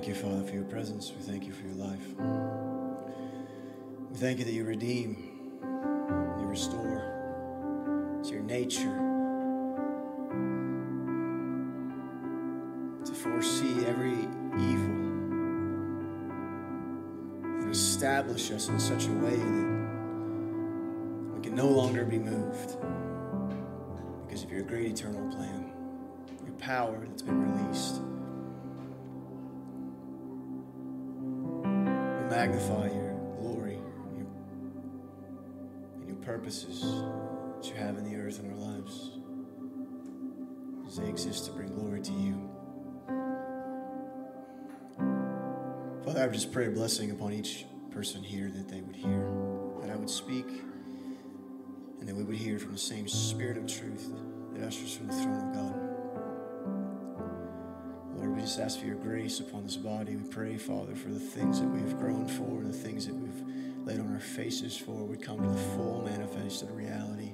thank you, Father, for your presence. We thank you for your life. We thank you that you redeem, you restore. It's your nature to foresee every evil and establish us in such a way that we can no longer be moved because of your great eternal plan, your power that's been released. Magnify your glory and your, and your purposes that you have in the earth and our lives they exist to bring glory to you. Father, I would just pray a blessing upon each person here that they would hear, that I would speak, and that we would hear from the same spirit of truth that ushers from the throne of God. Just ask for your grace upon this body. We pray, Father, for the things that we've grown for, the things that we've laid on our faces for, would come to the full manifested reality.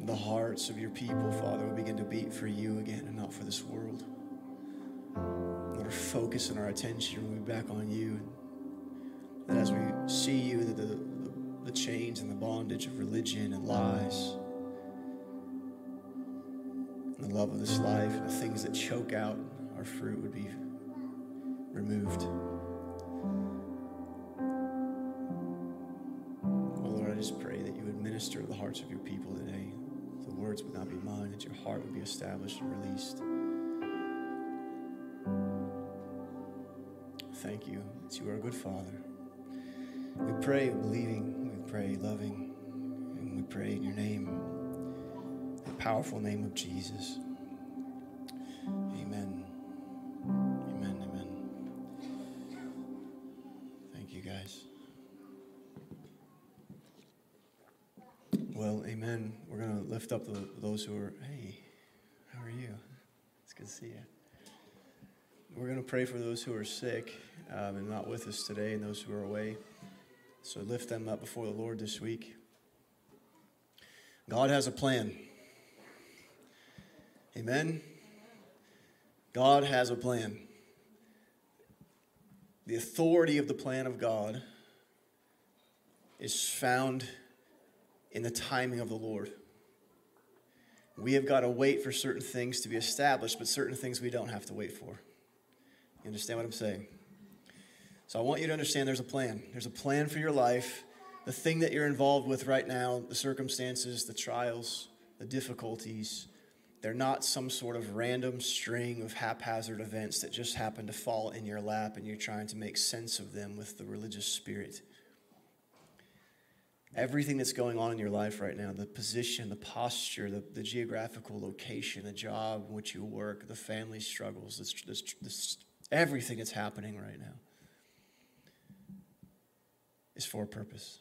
The hearts of your people, Father, would begin to beat for you again and not for this world. Let our focus and our attention will be back on you. That as we see you, that the, the, the chains and the bondage of religion and lies, and the love of this life, and the things that choke out our fruit would be removed. Oh Lord, I just pray that you would minister the hearts of your people today. The words would not be mine, that your heart would be established and released. Thank you that you are a good Father. We pray believing, we pray loving, and we pray in your name, the powerful name of Jesus. Lift up the, those who are, hey, how are you? It's good to see you. We're going to pray for those who are sick um, and not with us today and those who are away. So lift them up before the Lord this week. God has a plan. Amen. God has a plan. The authority of the plan of God is found in the timing of the Lord. We have got to wait for certain things to be established, but certain things we don't have to wait for. You understand what I'm saying? So I want you to understand there's a plan. There's a plan for your life. The thing that you're involved with right now, the circumstances, the trials, the difficulties, they're not some sort of random string of haphazard events that just happen to fall in your lap and you're trying to make sense of them with the religious spirit. Everything that's going on in your life right now the position, the posture, the, the geographical location, the job in which you work, the family struggles, this, this, this, everything that's happening right now is for a purpose.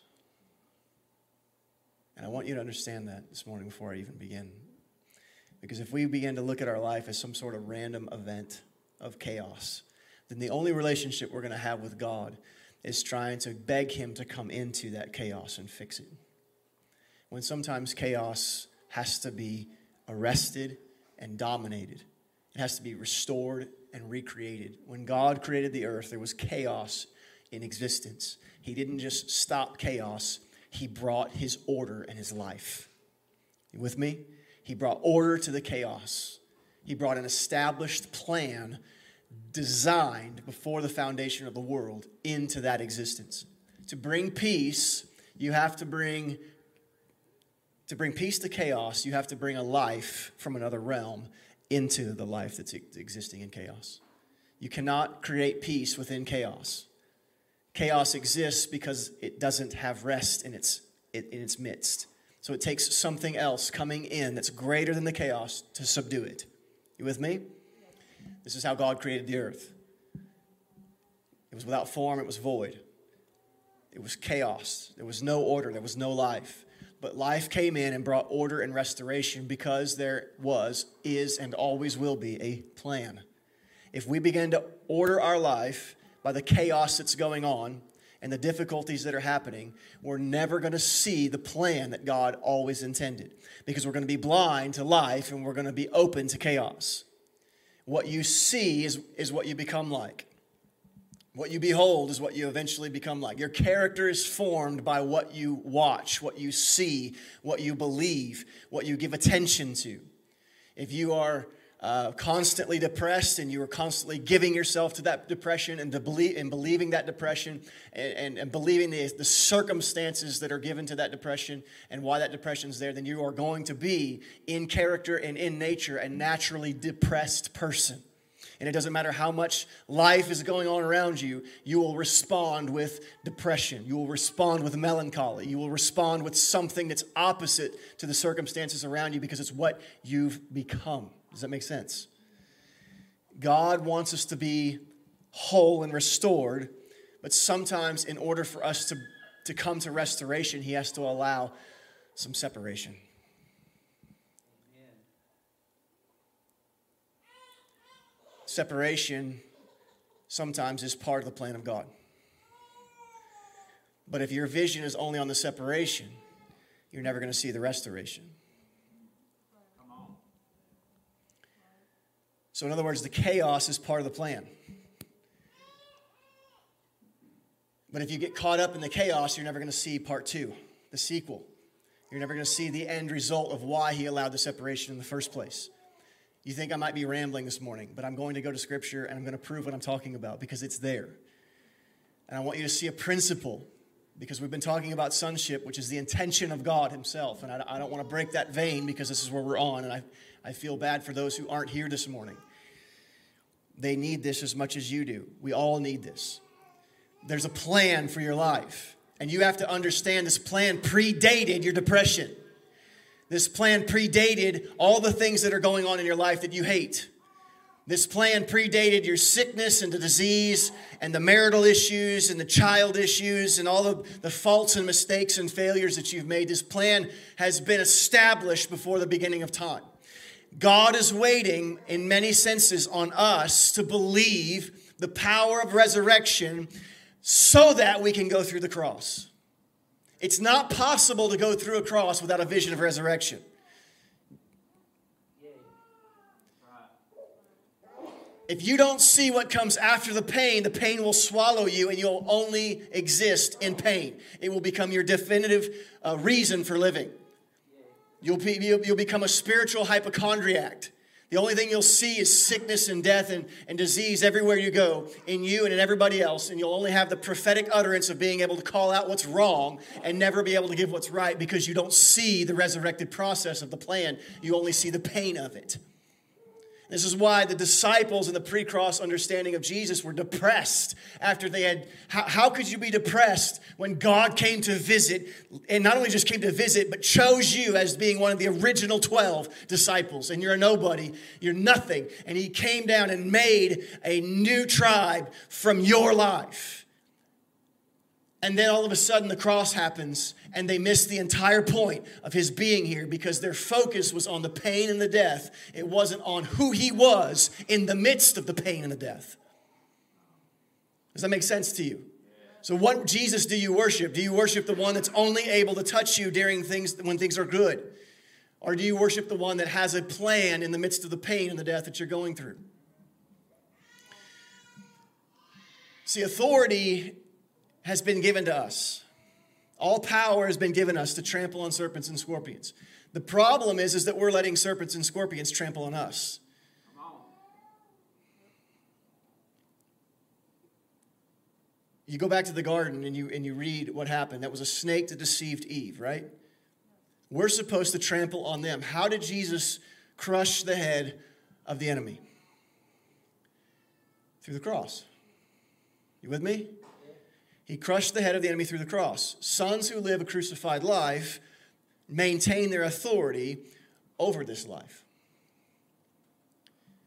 And I want you to understand that this morning before I even begin. Because if we begin to look at our life as some sort of random event of chaos, then the only relationship we're going to have with God is trying to beg Him to come into that chaos and fix it. When sometimes chaos has to be arrested and dominated, it has to be restored and recreated. When God created the earth, there was chaos in existence. He didn't just stop chaos, He brought His order and His life. You with me? He brought order to the chaos. He brought an established plan designed before the foundation of the world into that existence. To bring peace, you have to bring to bring peace to chaos, you have to bring a life from another realm into the life that's existing in chaos. You cannot create peace within chaos. Chaos exists because it doesn't have rest in its, in its midst. So it takes something else coming in that's greater than the chaos to subdue it. You with me? This is how God created the earth. It was without form, it was void. It was chaos. There was no order, there was no life. But life came in and brought order and restoration because there was, is, and always will be a plan. If we begin to order our life by the chaos that's going on and the difficulties that are happening, we're never going to see the plan that God always intended because we're going to be blind to life and we're going to be open to chaos. What you see is, is what you become like. What you behold is what you eventually become like. Your character is formed by what you watch, what you see, what you believe, what you give attention to. If you are uh, constantly depressed and you are constantly giving yourself to that depression and, to believe, and believing that depression and, and, and believing the, the circumstances that are given to that depression and why that depression is there, then you are going to be in character and in nature a naturally depressed person. And it doesn't matter how much life is going on around you, you will respond with depression. You will respond with melancholy. You will respond with something that's opposite to the circumstances around you because it's what you've become. Does that make sense? God wants us to be whole and restored, but sometimes, in order for us to, to come to restoration, He has to allow some separation. Separation sometimes is part of the plan of God. But if your vision is only on the separation, you're never going to see the restoration. So, in other words, the chaos is part of the plan. But if you get caught up in the chaos, you're never going to see part two, the sequel. You're never going to see the end result of why he allowed the separation in the first place. You think I might be rambling this morning, but I'm going to go to scripture and I'm going to prove what I'm talking about because it's there. And I want you to see a principle because we've been talking about sonship, which is the intention of God Himself. And I, don't want to break that vein because this is where we're on. And I, I feel bad for those who aren't here this morning. They need this as much as you do. We all need this. There's a plan for your life, and you have to understand this plan predated your depression. This plan predated all the things that are going on in your life that you hate. This plan predated your sickness and the disease and the marital issues and the child issues and all of the faults and mistakes and failures that you've made. This plan has been established before the beginning of time. God is waiting, in many senses, on us to believe the power of resurrection so that we can go through the cross. It's not possible to go through a cross without a vision of resurrection. If you don't see what comes after the pain, the pain will swallow you and you'll only exist in pain. It will become your definitive uh, reason for living. You'll, be, you'll become a spiritual hypochondriac. The only thing you'll see is sickness and death and, and disease everywhere you go, in you and in everybody else. And you'll only have the prophetic utterance of being able to call out what's wrong and never be able to give what's right because you don't see the resurrected process of the plan. You only see the pain of it. This is why the disciples in the pre cross understanding of Jesus were depressed after they had. How, how, could you be depressed when God came to visit, and not only just came to visit, but chose you as being one of the original 12 disciples? And you're a nobody, you're nothing. And He came down and made a new tribe from your life. And then all of a sudden, the cross happens, and they miss the entire point of his being here because their focus was on the pain and the death. It wasn't on who he was in the midst of the pain and the death. Does that make sense to you? So, what Jesus do you worship? Do you worship the one that's only able to touch you during things when things are good? Or do you worship the one that has a plan in the midst of the pain and the death that you're going through? See, authority has been given to us. All power has been given us to trample on serpents and scorpions. The problem is, is that we're letting serpents and scorpions trample on us. You go back to the garden and you, and you read what happened. That was a snake that deceived Eve, right? We're supposed to trample on them. How did Jesus crush the head of the enemy? Through the cross. You with me? He crushed the head of the enemy through the cross. Sons who live a crucified life maintain their authority over this life.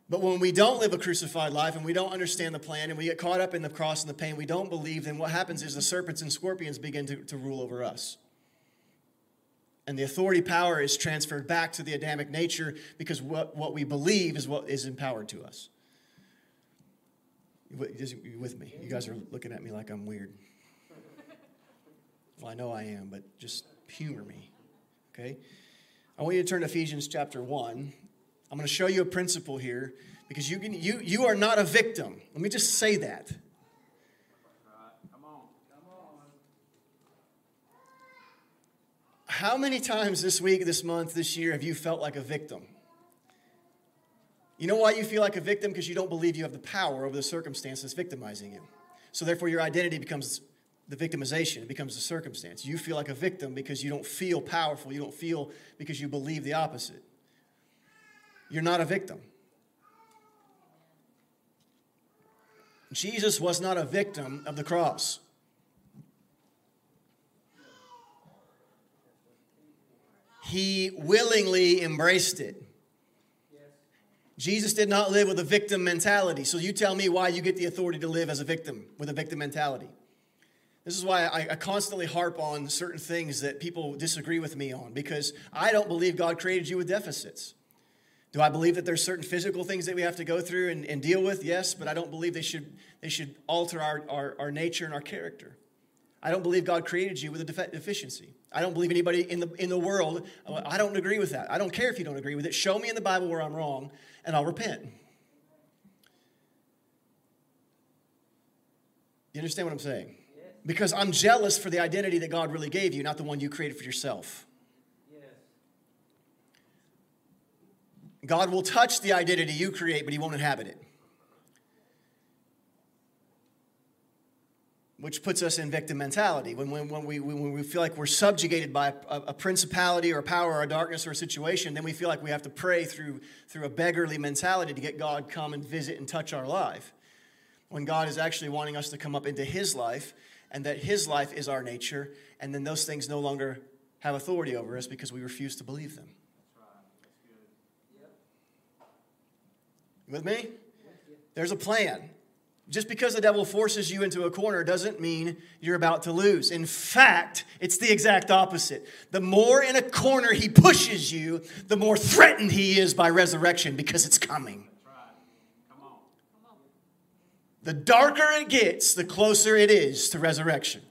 But when we don't live a crucified life and we don't understand the plan and we get caught up in the cross and the pain, we don't believe, then what happens is the serpents and scorpions begin to, to rule over us. And the authority power is transferred back to the Adamic nature because what, what we believe is what is empowered to us. You with me? You guys are looking at me like I'm weird. Well, I know I am, but just humor me, okay? I want you to turn to Ephesians chapter 1. I'm going to show you a principle here because you, can, you, you are not a victim. Let me just say that. How many times this week, this month, this year have you felt like a victim? You know why you feel like a victim? Because you don't believe you have the power over the circumstances victimizing you. So, therefore, your identity becomes the victimization, it becomes the circumstance. You feel like a victim because you don't feel powerful. You don't feel because you believe the opposite. You're not a victim. Jesus was not a victim of the cross. He willingly embraced it. Jesus did not live with a victim mentality. So you tell me why you get the authority to live as a victim with a victim mentality. This is why I, constantly harp on certain things that people disagree with me on because I don't believe God created you with deficits. Do I believe that there's certain physical things that we have to go through and, and deal with? Yes, but I don't believe they should, they should alter our, our, our nature and our character. I don't believe God created you with a deficiency. I don't believe anybody in the, in the world, I don't agree with that. I don't care if you don't agree with it. Show me in the Bible where I'm wrong, and I'll repent. You understand what I'm saying? Because I'm jealous for the identity that God really gave you, not the one you created for yourself. God will touch the identity you create, but He won't inhabit it. Which puts us in victim mentality. When, when, when, we, when we feel like we're subjugated by a, a principality or a power or a darkness or a situation, then we feel like we have to pray through, through a beggarly mentality to get God come and visit and touch our life. When God is actually wanting us to come up into His life and that His life is our nature, and then those things no longer have authority over us because we refuse to believe them. with me? There's a plan. Just because the devil forces you into a corner doesn't mean you're about to lose. In fact, it's the exact opposite. The more in a corner he pushes you, the more threatened he is by resurrection because it's coming. The darker it gets, the closer it is to resurrection.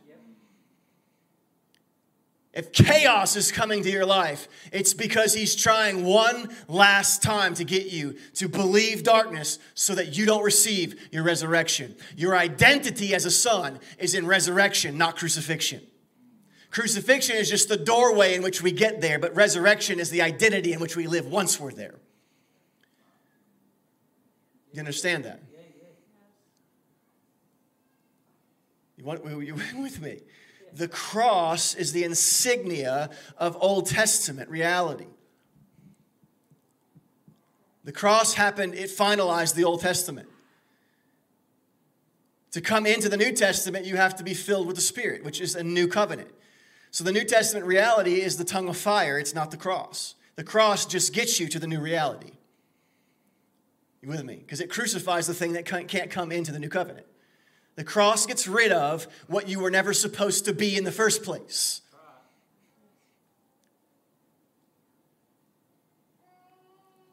If chaos is coming to your life, it's because he's trying one last time to get you to believe darkness so that you don't receive your resurrection. Your identity as a son is in resurrection, not crucifixion. Crucifixion is just the doorway in which we get there, but resurrection is the identity in which we live once we're there. You understand that? You want you with me? the cross is the insignia of Old Testament reality. The cross happened, it finalized the Old Testament. To come into the New Testament, you have to be filled with the Spirit, which is a new covenant. So the New Testament reality is the tongue of fire, it's not the cross. The cross just gets you to the new reality. You with me? Because it crucifies the thing that can't come into the new covenant. The cross gets rid of what you were never supposed to be in the first place.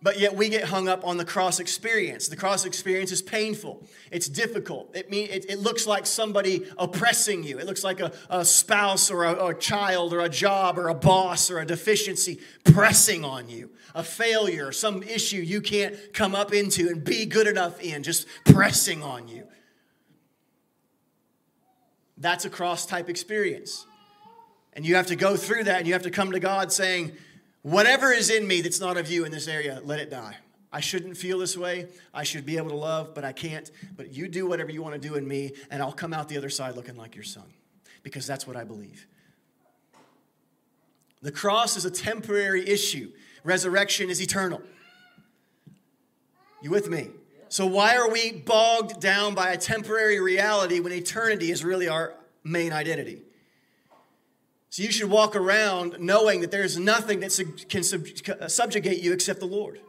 But yet we get hung up on the cross experience. The cross experience is painful. It's difficult. It, mean, it, it looks like somebody oppressing you. It looks like a, a spouse or a, or a child or a job or a boss or a deficiency pressing on you. A failure, some issue you can't come up into and be good enough in, just pressing on you. That's a cross type experience. And you have to go through that and you have to come to God saying, Whatever is in me that's not of you in this area, let it die. I shouldn't feel this way. I should be able to love, but I can't. But you do whatever you want to do in me, and I'll come out the other side looking like your son because that's what I believe. The cross is a temporary issue, resurrection is eternal. You with me? So, why are we bogged down by a temporary reality when eternity is really our main identity? So, you should walk around knowing that there's nothing that can subjugate you except the Lord.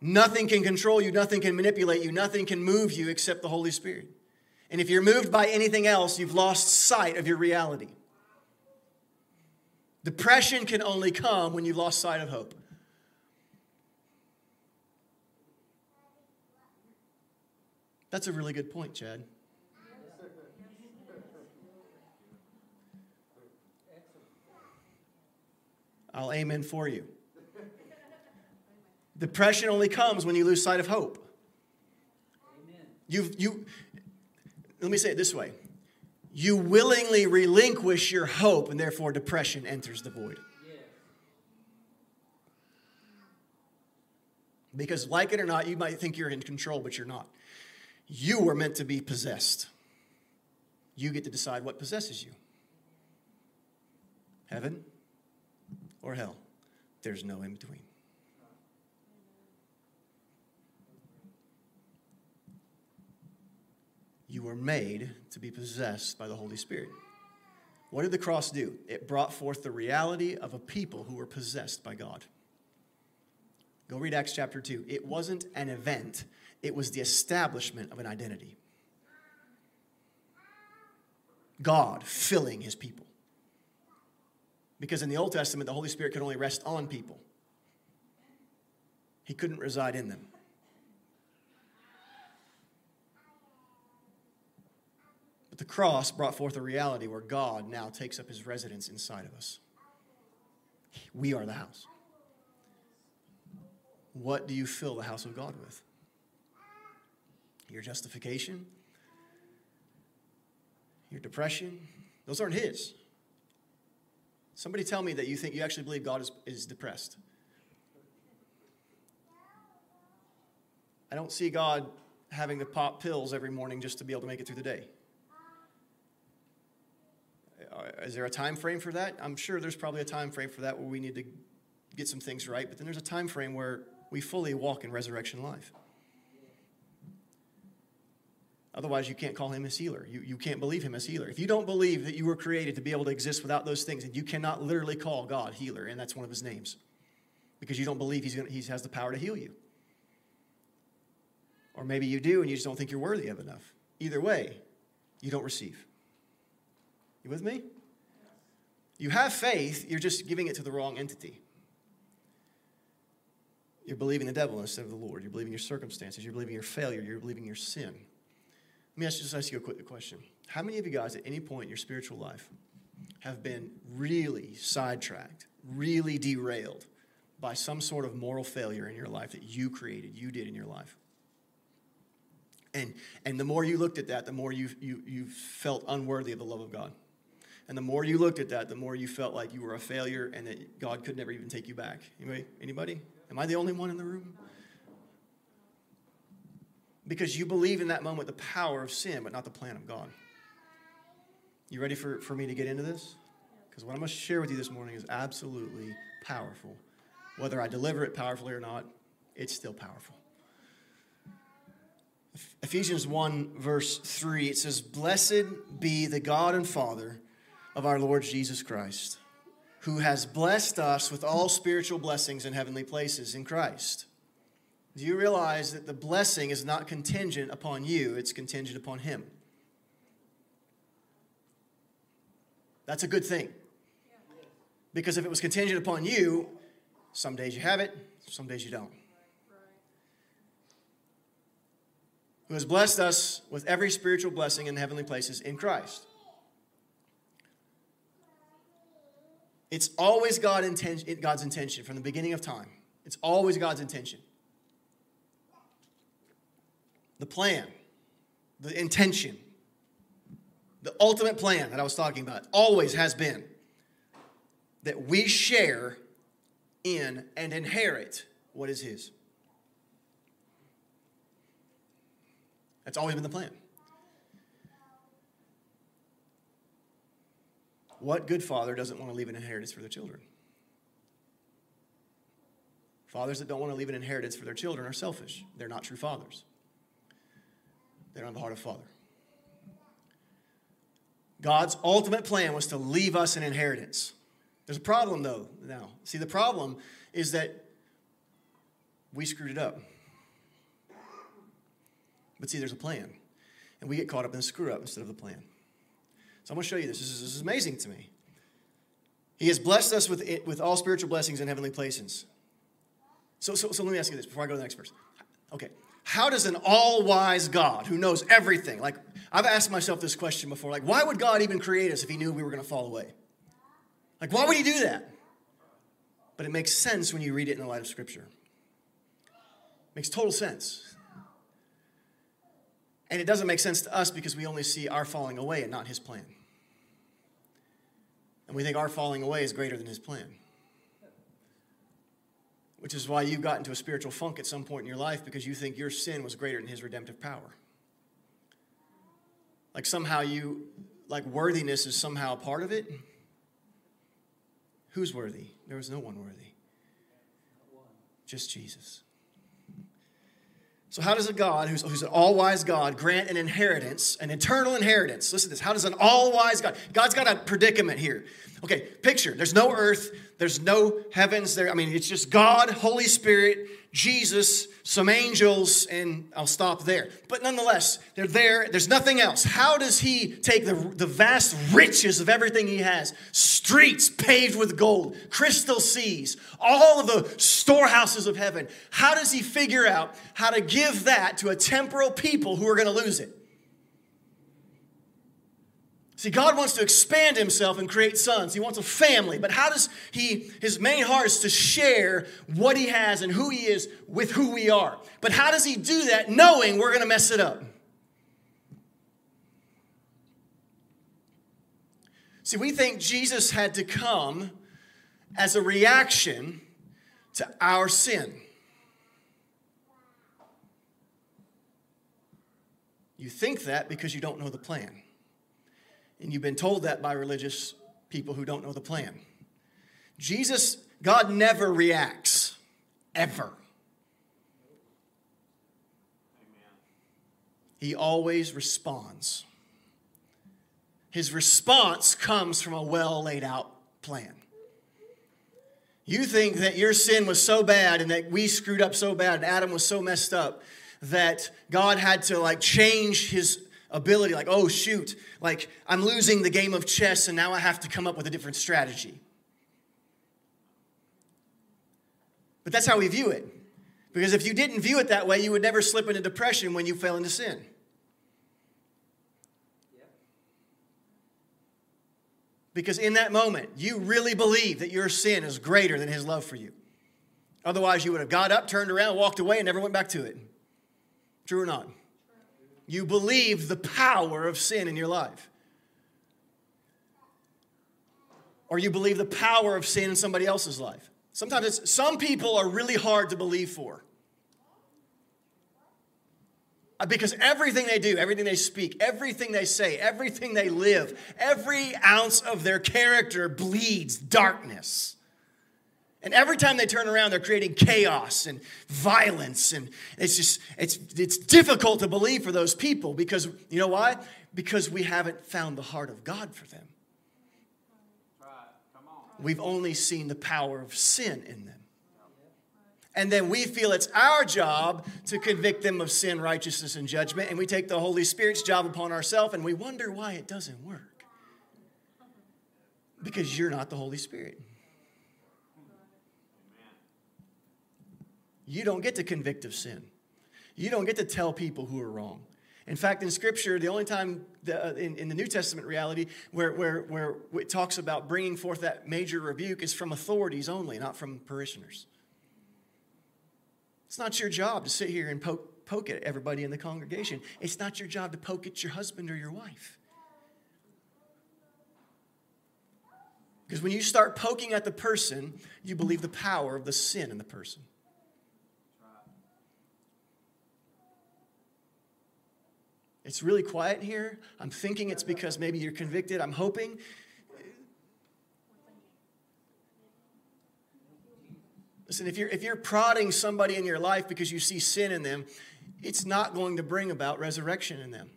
Nothing can control you, nothing can manipulate you, nothing can move you except the Holy Spirit. And if you're moved by anything else, you've lost sight of your reality. Depression can only come when you've lost sight of hope. That's a really good point, Chad. I'll amen for you. Depression only comes when you lose sight of hope. You, you, let me say it this way. you willingly relinquish your hope, and therefore depression enters the void. Because, like it or not, you might think you're in control, but you're not. You were meant to be possessed. You get to decide what possesses you heaven or hell. There's no in between. You were made to be possessed by the Holy Spirit. What did the cross do? It brought forth the reality of a people who were possessed by God. Go read Acts chapter 2. It wasn't an event, it was the establishment of an identity. God filling his people. Because in the Old Testament, the Holy Spirit could only rest on people, he couldn't reside in them. But the cross brought forth a reality where God now takes up his residence inside of us. We are the house. What do you fill the house of God with? Your justification? Your depression? Those aren't His. Somebody tell me that you think you actually believe God is, is depressed. I don't see God having to pop pills every morning just to be able to make it through the day. Uh, is there a time frame for that? I'm sure there's probably a time frame for that where we need to get some things right, but then there's a time frame where we fully walk in resurrection life. Otherwise, you can't call him as healer. You, you can't believe him as healer. If you don't believe that you were created to be able to exist without those things, and you cannot literally call God healer, and that's one of his names. Because you don't believe he's gonna, he has the power to heal you. Or maybe you do, and you just don't think you're worthy of enough. Either way, you don't receive. You with me? You have faith, you're just giving it to the wrong entity. You're believing the devil instead of the Lord. You're believing your circumstances. You're believing your failure. You're believing your sin. Let me ask you, just ask you a quick question. How many of you guys at any point in your spiritual life have been really sidetracked, really derailed by some sort of moral failure in your life that you created, you did in your life? And, and the more you looked at that, the more you, you, you felt unworthy of the love of God. And the more you looked at that, the more you felt like you were a failure and that God could never even take you back. Anybody? Anybody? Am I the only one in the room? Because you believe in that moment the power of sin, but not the plan of God. You ready for, for me to get into this? Because what I'm going to share with you this morning is absolutely powerful. Whether I deliver it powerfully or not, it's still powerful. Ephesians 1, verse 3, it says, Blessed be the God and Father of our Lord Jesus Christ who has blessed us with all spiritual blessings in heavenly places in Christ. Do you realize that the blessing is not contingent upon you, it's contingent upon Him? That's a good thing. Because if it was contingent upon you, some days you have it, some days you don't. Who has blessed us with every spiritual blessing in heavenly places in Christ. It's always God's intention from the beginning of time. It's always God's intention. The plan, the intention, the ultimate plan that I was talking about always has been that we share in and inherit what is His. That's always been the plan. What good father doesn't want to leave an inheritance for their children? Fathers that don't want to leave an inheritance for their children are selfish. They're not true fathers. They don't have the heart of father. God's ultimate plan was to leave us an inheritance. There's a problem, though, now. See, the problem is that we screwed it up. But see, there's a plan. And we get caught up in the screw up instead of the plan. So I'm going to show you this. This is, this is amazing to me. He has blessed us with, it, with all spiritual blessings in heavenly places. So, so, so let me ask you this before I go to the next verse. Okay, how does an all wise God who knows everything, like I've asked myself this question before, like, why would God even create us if he knew we were going to fall away? Like, why would he do that? But it makes sense when you read it in the light of Scripture. It makes total sense. And it doesn't make sense to us because we only see our falling away and not his plan. And we think our falling away is greater than his plan. Which is why you got into a spiritual funk at some point in your life because you think your sin was greater than his redemptive power. Like somehow you, like worthiness is somehow a part of it. Who's worthy? There was no one worthy. Just Jesus. So, how does a God, who's, who's an all wise God, grant an inheritance, an eternal inheritance? Listen to this. How does an all wise God, God's got a predicament here. Okay, picture there's no earth, there's no heavens there. I mean, it's just God, Holy Spirit, Jesus, some angels, and I'll stop there. But nonetheless, they're there. There's nothing else. How does he take the, the vast riches of everything he has? Streets paved with gold, crystal seas, all of the storehouses of heaven. How does he figure out how to give that to a temporal people who are going to lose it? See, God wants to expand himself and create sons. He wants a family. But how does he, his main heart is to share what he has and who he is with who we are. But how does he do that knowing we're going to mess it up? See, we think Jesus had to come as a reaction to our sin. You think that because you don't know the plan. And you've been told that by religious people who don't know the plan. Jesus, God never reacts, ever. He always responds. His response comes from a well laid out plan. You think that your sin was so bad and that we screwed up so bad and Adam was so messed up that God had to like change his ability, like, oh, shoot, like I'm losing the game of chess and now I have to come up with a different strategy. But that's how we view it. Because if you didn't view it that way, you would never slip into depression when you fell into sin. Because in that moment, you really believe that your sin is greater than his love for you. Otherwise, you would have got up, turned around, walked away, and never went back to it. True or not? You believe the power of sin in your life. Or you believe the power of sin in somebody else's life. Sometimes it's, some people are really hard to believe for. Uh, because everything they do, everything they speak, everything they say, everything they live, every ounce of their character bleeds darkness. And every time they turn around, they're creating chaos and violence. And it's just, it's, it's difficult to believe for those people because, you know why? Because we haven't found the heart of God for them. We've only seen the power of sin in them. And then we feel it's our job to convict them of sin, righteousness, and judgment. And we take the Holy Spirit's job upon ourselves and we wonder why it doesn't work. Because you're not the Holy Spirit. You don't get to convict of sin. You don't get to tell people who are wrong. In fact, in Scripture, the only time the, uh, in, in, the New Testament reality where, where, where it talks about bringing forth that major rebuke is from authorities only, not from parishioners. It's not your job to sit here and poke, poke at everybody in the congregation. It's not your job to poke at your husband or your wife. Because when you start poking at the person, you believe the power of the sin in the person. It's really quiet here. I'm thinking it's because maybe you're convicted. I'm hoping. Listen, if you're, if you're prodding somebody in your life because you see sin in them, it's not going to bring about resurrection in them.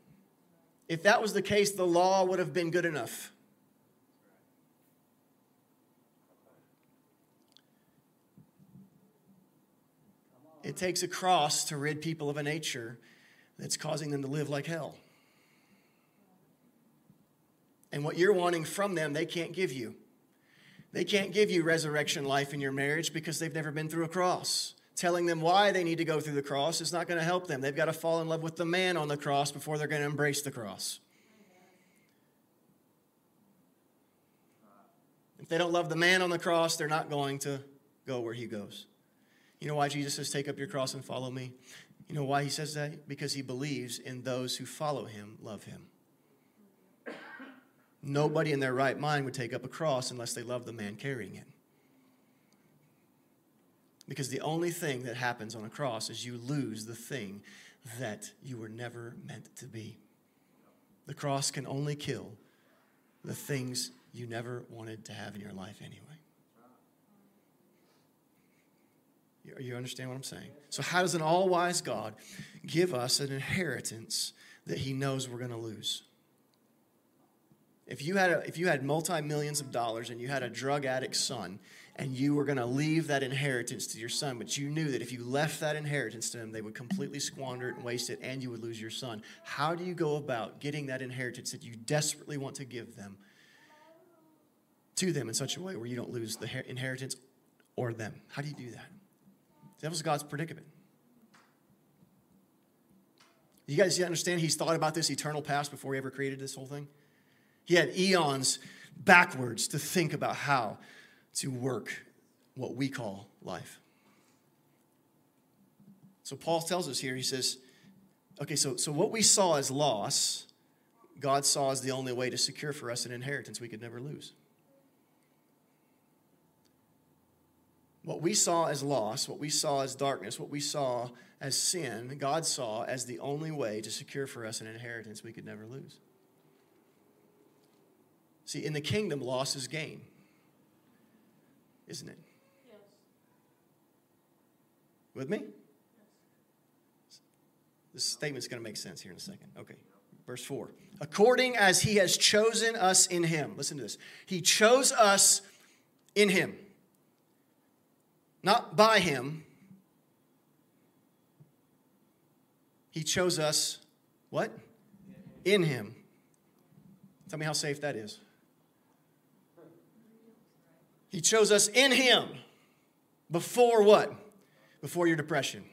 If that was the case, the law would have been good enough. It takes a cross to rid people of a nature that's causing them to live like hell. And what you're wanting from them, they can't give you. They can't give you resurrection life in your marriage because they've never been through a cross. Telling them why they need to go through the cross is not going to help them. They've got to fall in love with the man on the cross before they're going to embrace the cross. If they don't love the man on the cross, they're not going to go where he goes. You know why Jesus says, Take up your cross and follow me? You know why he says that? Because he believes in those who follow him, love him. Nobody in their right mind would take up a cross unless they love the man carrying it. Because the only thing that happens on a cross is you lose the thing that you were never meant to be. The cross can only kill the things you never wanted to have in your life anyway. You understand what I'm saying? So, how does an all wise God give us an inheritance that he knows we're going to lose? If you had, a, if you had multi millions of dollars and you had a drug addict son and you were going to leave that inheritance to your son, but you knew that if you left that inheritance to them, they would completely squander it and waste it, and you would lose your son. How do you go about getting that inheritance that you desperately want to give them to them in such a way where you don't lose the inheritance or them? How do you do that? That was God's predicament. You guys understand He's thought about this eternal past before He ever created this whole thing? He had eons backwards to think about how to work what we call life. So Paul tells us here, he says, okay, so, so what we saw as loss, God saw as the only way to secure for us an inheritance we could never lose. What we saw as loss, what we saw as darkness, what we saw as sin, God saw as the only way to secure for us an inheritance we could never lose. See, in the kingdom, loss is gain isn't it? Yes. With me? Yes. This statement's going to make sense here in a second. Okay. Verse 4. According as he has chosen us in him. Listen to this. He chose us in him. Not by him. He chose us what? In him. Tell me how safe that is. He chose us in Him before what? Before your depression,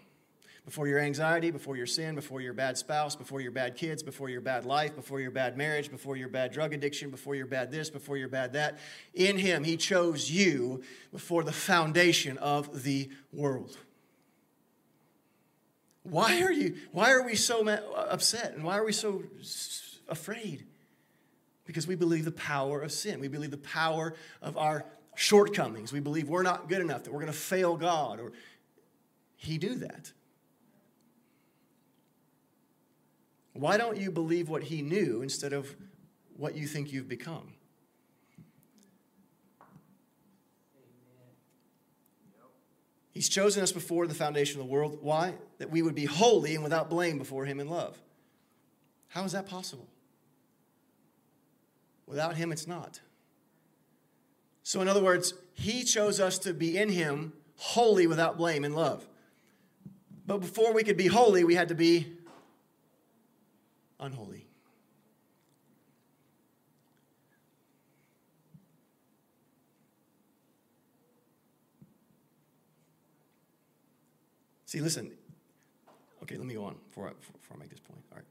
before your anxiety, before your sin, before your bad spouse, before your bad kids, before your bad life, before your bad marriage, before your bad drug addiction, before your bad this, before your bad that. In Him, He chose you before the foundation of the world. Why are you? Why are we so upset, and why are we so afraid? Because we believe the power of sin. We believe the power of our shortcomings. We believe we're not good enough, that we're going to fail God, or He do that. Why don't you believe what He knew instead of what you think you've become? He's chosen us before the foundation of the world. Why? That we would be holy and without blame before Him in love. How is that possible? Without Him, it's not. So, in other words, He chose us to be in Him, holy without blame in love. But before we could be holy, we had to be unholy. See, listen. Okay, let me go on before I, before I make this point. All right.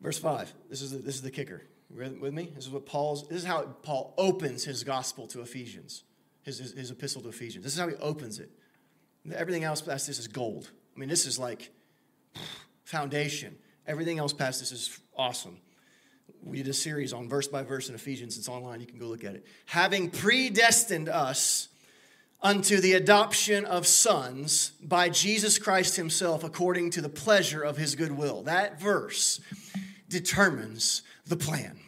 Verse 5. This is the, this is the kicker with me? This is what Paul's, this is how Paul opens his gospel to Ephesians, his, his, his epistle to Ephesians. This is how he opens it. Everything else past this is gold. I mean, this is like foundation. Everything else past this is awesome. We did a series on verse by verse in Ephesians. It's online. You can go look at it. Having predestined us unto the adoption of sons by Jesus Christ himself according to the pleasure of his good will. That verse determines the plan.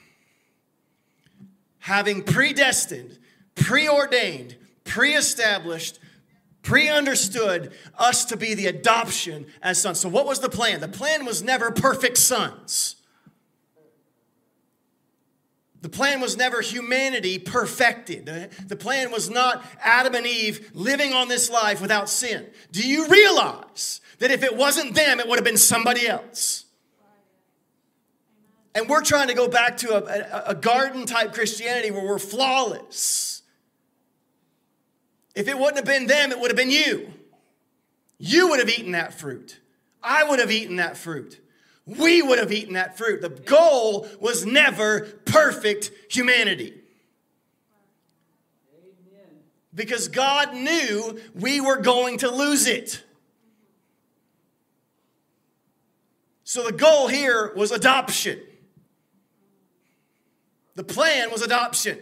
Having predestined, preordained, pre established, pre understood us to be the adoption as sons. So, what was the plan? The plan was never perfect sons. The plan was never humanity perfected. The plan was not Adam and Eve living on this life without sin. Do you realize that if it wasn't them, it would have been somebody else? And we're trying to go back to a, a, a garden type Christianity where we're flawless. If it wouldn't have been them, it would have been you. You would have eaten that fruit. I would have eaten that fruit. We would have eaten that fruit. The goal was never perfect humanity. Because God knew we were going to lose it. So the goal here was adoption. The plan was adoption.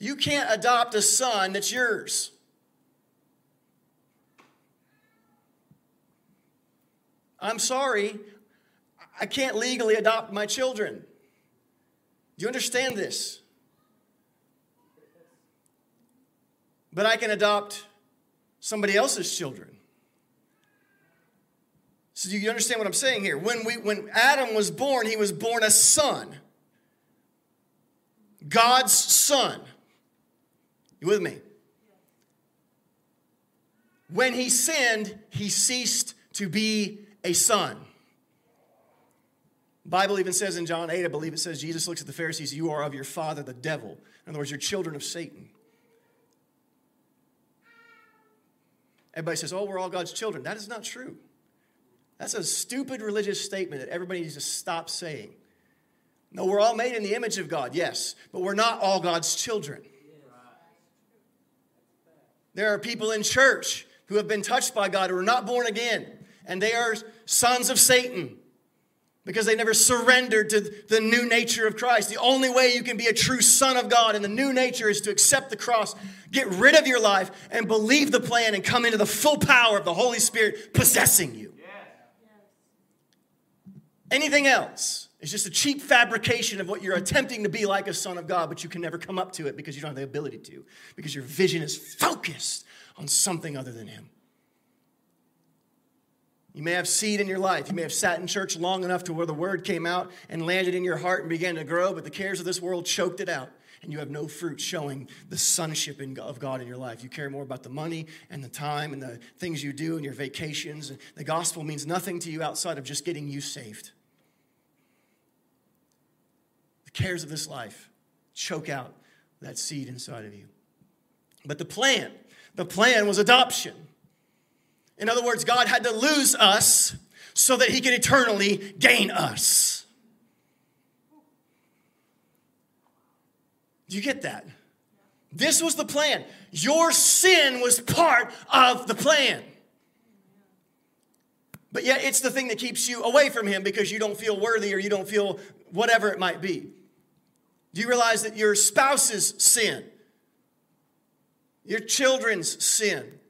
You can't adopt a son that's yours. I'm sorry, I can't legally adopt my children. Do you understand this? But I can adopt somebody else's children. So do you understand what I'm saying here? When we when Adam was born, he was born a son. God's son. You with me? When he sinned, he ceased to be a son. Bible even says in John 8, I believe it says Jesus looks at the Pharisees, you are of your father the devil. In other words, you're children of Satan. Everybody says, oh, we're all God's children. That is not true. That's a stupid religious statement that everybody needs to stop saying. No, we're all made in the image of God, yes, but we're not all God's children. There are people in church who have been touched by God who are not born again, and they are sons of Satan because they never surrendered to the new nature of Christ. The only way you can be a true son of God in the new nature is to accept the cross, get rid of your life, and believe the plan and come into the full power of the Holy Spirit possessing you. Anything else is just a cheap fabrication of what you're attempting to be like a son of God, but you can never come up to it because you don't have the ability to, because your vision is focused on something other than Him. You may have seed in your life. You may have sat in church long enough to where the word came out and landed in your heart and began to grow, but the cares of this world choked it out. And you have no fruit showing the sonship of God in your life. You care more about the money and the time and the things you do and your vacations. And the gospel means nothing to you outside of just getting you saved. The cares of this life choke out that seed inside of you. But the plan, the plan was adoption. In other words, God had to lose us so that he could eternally gain us. Do you get that? This was the plan. Your sin was part of the plan. But yet, it's the thing that keeps you away from Him because you don't feel worthy or you don't feel whatever it might be. Do you realize that your spouse's sin, your children's sin,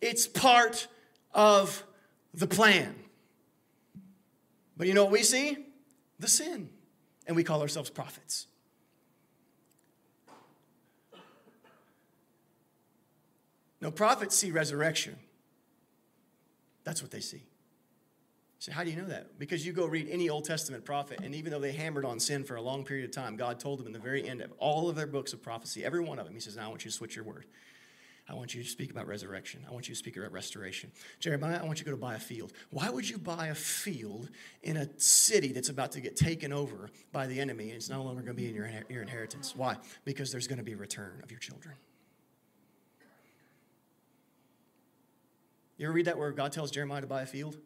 it's part of the plan. But you know what we see? The sin. And we call ourselves prophets. No, prophets see resurrection. That's what they see. So, how do you know that? Because you go read any Old Testament prophet, and even though they hammered on sin for a long period of time, God told them in the very end of all of their books of prophecy, every one of them, He says, Now I want you to switch your word. I want you to speak about resurrection. I want you to speak about restoration. Jeremiah, I want you to go to buy a field. Why would you buy a field in a city that's about to get taken over by the enemy and it's no longer going to be in your, your inheritance? Why? Because there's going to be a return of your children. You ever read that where God tells Jeremiah to buy a field?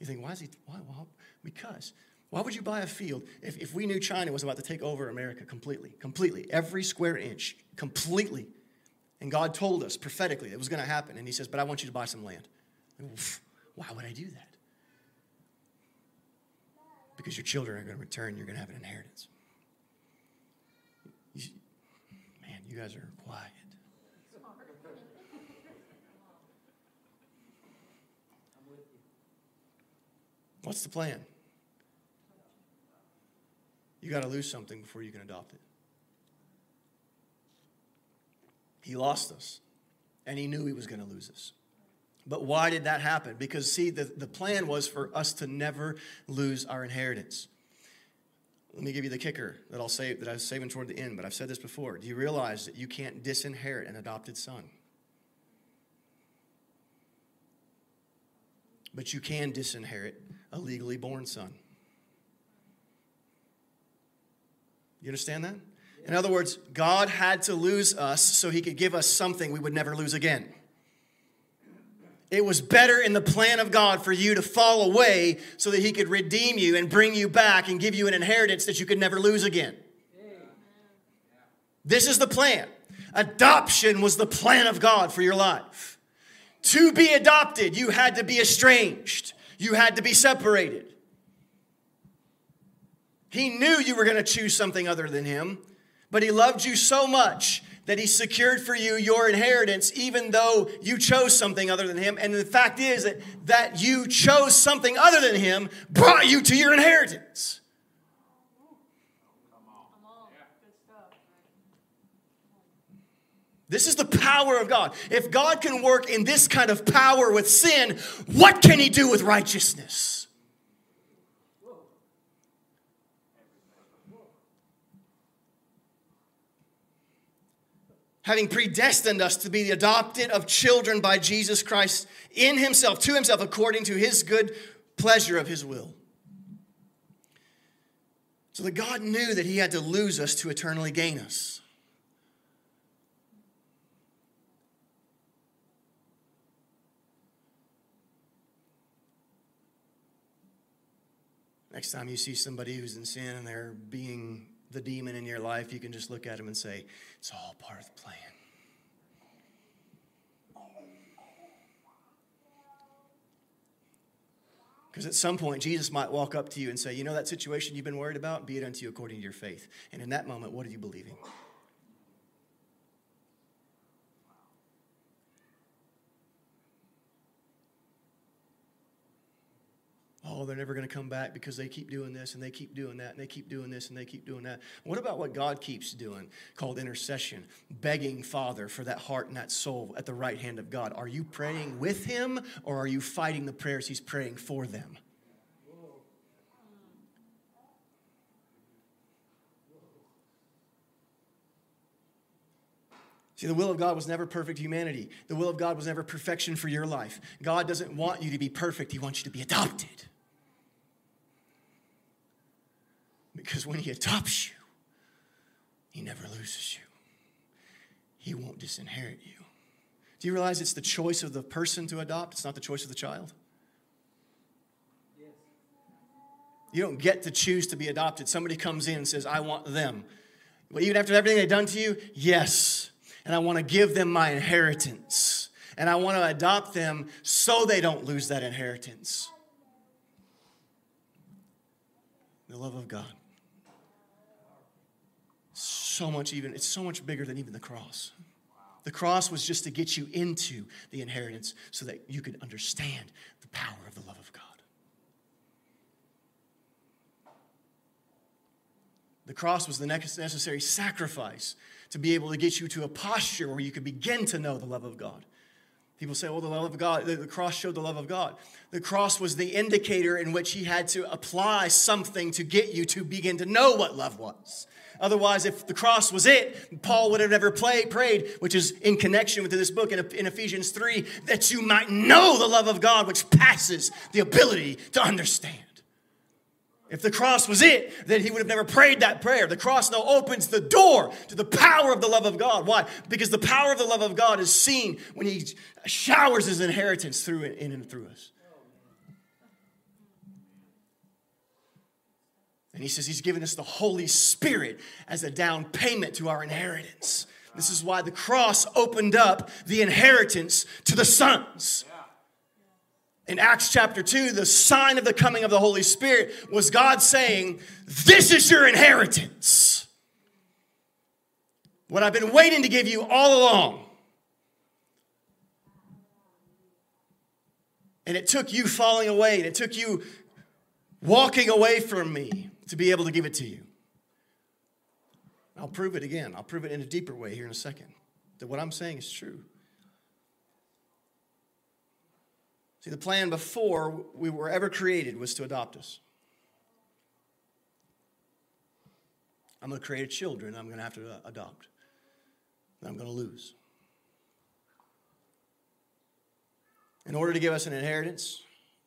You think, why is he, why? Well, because. Why would you buy a field if, if we knew China was about to take over America completely? Completely. Every square inch. Completely. And God told us prophetically it was going to happen. And He says, But I want you to buy some land. And, why would I do that? Because your children are going to return, you're going to have an inheritance. You, man, you guys are quiet. What's the plan? You got to lose something before you can adopt it. He lost us, and he knew he was going to lose us. But why did that happen? Because, see, the, the plan was for us to never lose our inheritance. Let me give you the kicker that I'll say that I was saving toward the end, but I've said this before. Do you realize that you can't disinherit an adopted son? But you can disinherit a legally born son. You understand that? In other words, God had to lose us so he could give us something we would never lose again. It was better in the plan of God for you to fall away so that he could redeem you and bring you back and give you an inheritance that you could never lose again. This is the plan. Adoption was the plan of God for your life. To be adopted, you had to be estranged, you had to be separated. He knew you were going to choose something other than Him, but He loved you so much that He secured for you your inheritance, even though you chose something other than Him. And the fact is that, that you chose something other than Him brought you to your inheritance. This is the power of God. If God can work in this kind of power with sin, what can He do with righteousness? Having predestined us to be the adopted of children by Jesus Christ in Himself, to Himself, according to His good pleasure of His will. So that God knew that He had to lose us to eternally gain us. Next time you see somebody who's in sin and they're being the demon in your life, you can just look at them and say, It's all part of the plan. Because at some point, Jesus might walk up to you and say, You know that situation you've been worried about? Be it unto you according to your faith. And in that moment, what are you believing? Oh, they're never going to come back because they keep doing this and they keep doing that and they keep doing this and they keep doing that. What about what God keeps doing called intercession? Begging Father for that heart and that soul at the right hand of God. Are you praying with Him or are you fighting the prayers He's praying for them? See, the will of God was never perfect humanity. The will of God was never perfection for your life. God doesn't want you to be perfect, He wants you to be adopted. Because when He adopts you, He never loses you, He won't disinherit you. Do you realize it's the choice of the person to adopt? It's not the choice of the child. You don't get to choose to be adopted. Somebody comes in and says, I want them. Well, even after everything they've done to you, yes. And I want to give them my inheritance. And I want to adopt them so they don't lose that inheritance. The love of God so much even it's so much bigger than even the cross. The cross was just to get you into the inheritance so that you could understand the power of the love of god. The cross was the necessary sacrifice to be able to get you to a posture where you could begin to know the love of god People say, oh, the love of God, the cross showed the love of God. The cross was the indicator in which he had to apply something to get you to begin to know what love was. Otherwise, if the cross was it, Paul would have never play, prayed, which is in connection with this book in, in Ephesians 3, that you might know the love of God, which passes the ability to understand. If the cross was it, then he would have never prayed that prayer. The cross now opens the door to the power of the love of God. Why? Because the power of the love of God is seen when he showers his inheritance through in and through us. And he says he's given us the Holy Spirit as a down payment to our inheritance. This is why the cross opened up the inheritance to the sons. In Acts chapter 2, the sign of the coming of the Holy Spirit was God saying, This is your inheritance. What I've been waiting to give you all along. And it took you falling away, and it took you walking away from me to be able to give it to you. I'll prove it again. I'll prove it in a deeper way here in a second that what I'm saying is true. See, the plan before we were ever created was to adopt us. I'm going to create children I'm going to have to uh, adopt. I'm going to lose. In order to give us an inheritance,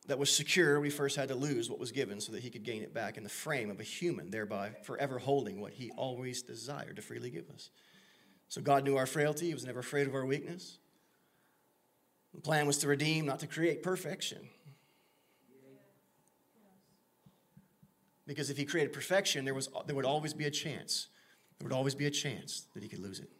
that was secure, we first had to lose what was given so that he could gain it back in the frame of a human, thereby forever holding what he always desired to freely give us. So God knew our frailty, he was never afraid of our weakness. The plan was to redeem, not to create perfection. Because if he created perfection, there, was, there would always be a chance. There would always be a chance that he could lose it.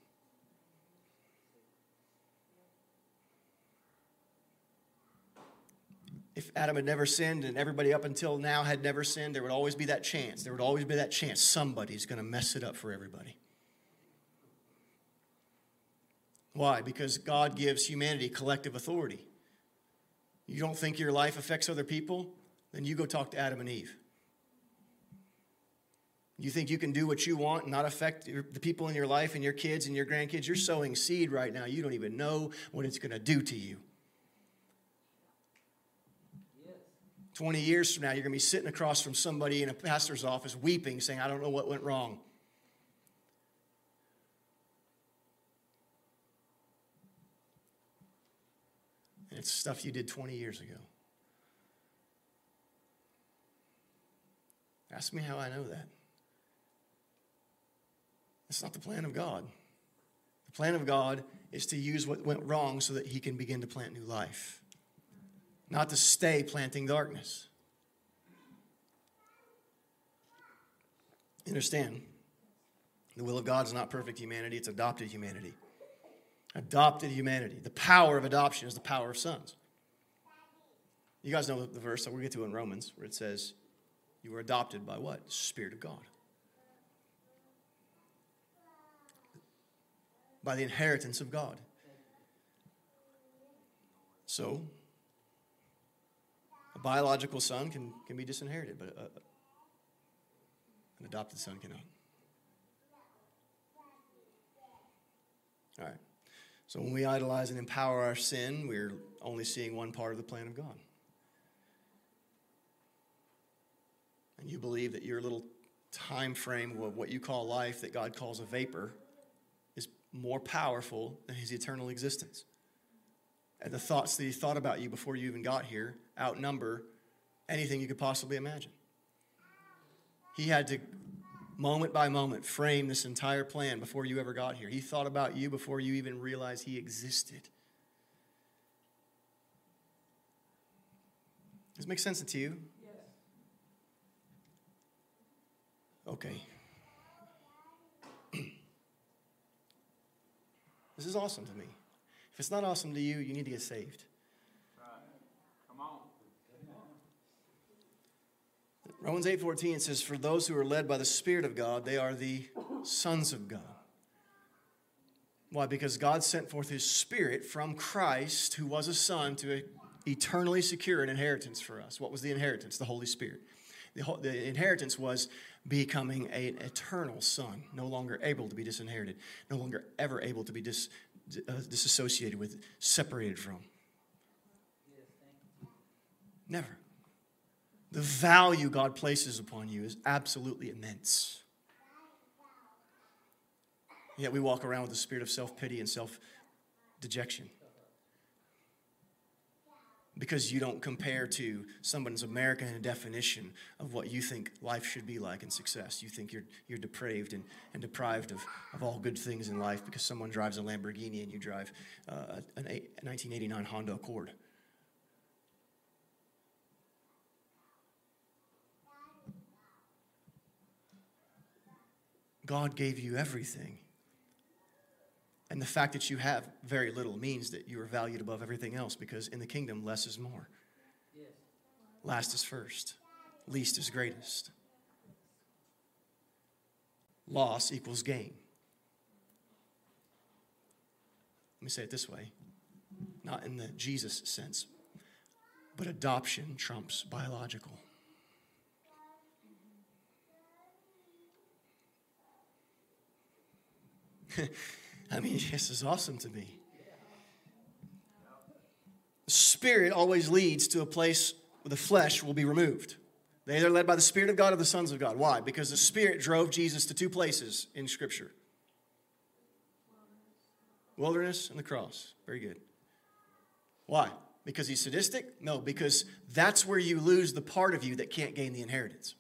if Adam had never sinned and everybody up until now had never sinned, there would always be that chance. There would always be that chance somebody's going to mess it up for everybody. Why? Because God gives humanity collective authority. You don't think your life affects other people? Then you go talk to Adam and Eve. You think you can do what you want and not affect the people in your life and your kids and your grandkids? You're sowing seed right now. You don't even know what it's going to do to you. 20 years from now, you're going to be sitting across from somebody in a pastor's office weeping, saying, I don't know what went wrong. It's stuff you did 20 years ago. Ask me how I know that. That's not the plan of God. The plan of God is to use what went wrong so that He can begin to plant new life, not to stay planting darkness. Understand, the will of God is not perfect humanity, it's adopted humanity adopted humanity. The power of adoption is the power of sons. You guys know the verse that we'll get to in Romans where it says, You were adopted by what? Spirit of God. By the inheritance of God. So, a biological son can, can be disinherited, but a, an adopted son cannot. All right. So when we idolize and empower our sin, we're only seeing one part of the plan of God. And you believe that your little time frame of what you call life, that God calls a vapor, is more powerful than his eternal existence. And the thoughts that he thought about you before you even got here outnumber anything you could possibly imagine. He had to moment by moment, frame this entire plan before you ever got here. He thought about you before you even realized he existed. Does this make sense to you? Yes. Okay. this is awesome to me. If it's not awesome to you, you need to get saved. Romans 8:14 says for those who are led by the spirit of God they are the sons of God. Why? Because God sent forth his spirit from Christ who was a son to eternally secure an inheritance for us. What was the inheritance? The Holy Spirit. The, the inheritance was becoming an eternal son, no longer able to be disinherited, no longer ever able to be dis, uh, disassociated with, separated from. Never. The value God places upon you is absolutely immense. Yet we walk around with a spirit of self pity and self dejection. Because you don't compare to someone's American definition of what you think life should be like and success. You think you're, you're depraved and, and deprived of, of all good things in life because someone drives a Lamborghini and you drive uh, a 1989 Honda Accord. God gave you everything. And the fact that you have very little means that you are valued above everything else because in the kingdom, less is more. Yes. Last is first, least is greatest. Loss equals gain. Let me say it this way not in the Jesus sense, but adoption trumps biological. I mean, this is awesome to me. The spirit always leads to a place where the flesh will be removed. They are led by the Spirit of God or the sons of God. Why? Because the Spirit drove Jesus to two places in Scripture wilderness and the cross. Very good. Why? Because he's sadistic? No, because that's where you lose the part of you that can't gain the inheritance.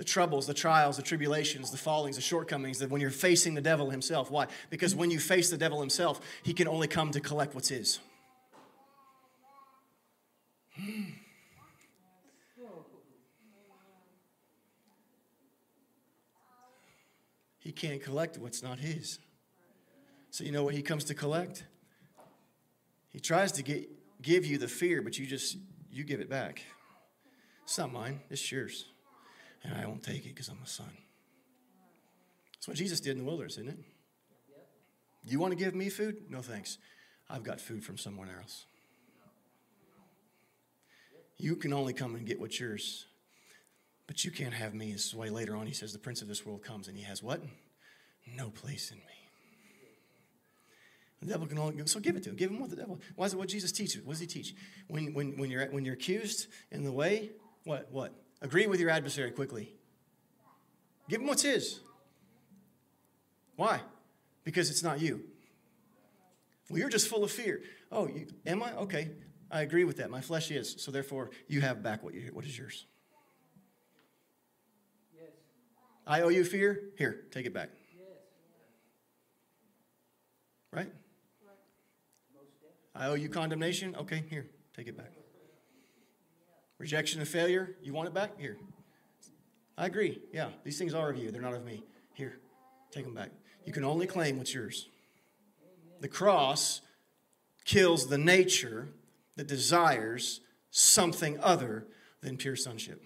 The troubles, the trials, the tribulations, the fallings, the shortcomings, that when you're facing the devil himself. Why? Because when you face the devil himself, he can only come to collect what's his. Hmm. He can't collect what's not his. So you know what he comes to collect? He tries to get, give you the fear, but you just you give it back. It's not mine, it's yours. And I won't take it because I'm a son. That's what Jesus did in the wilderness, isn't it? You want to give me food? No thanks. I've got food from someone else. You can only come and get what's yours. But you can't have me. This is why later on he says the prince of this world comes and he has what? No place in me. The devil can only so give it to him. Give him what the devil. Why is it what Jesus teaches? What does he teach? When, when, when, you're, when you're accused in the way, what? What? Agree with your adversary quickly. Give him what's his. Why? Because it's not you. Well, you're just full of fear. Oh, you, am I? Okay, I agree with that. My flesh is. So therefore, you have back what, you, what is yours. Yes. I owe you fear? Here, take it back. Right? I owe you condemnation? Okay, here, take it back. Rejection and failure, you want it back? Here. I agree. Yeah, these things are of you, they're not of me. Here, take them back. You can only claim what's yours. The cross kills the nature that desires something other than pure sonship.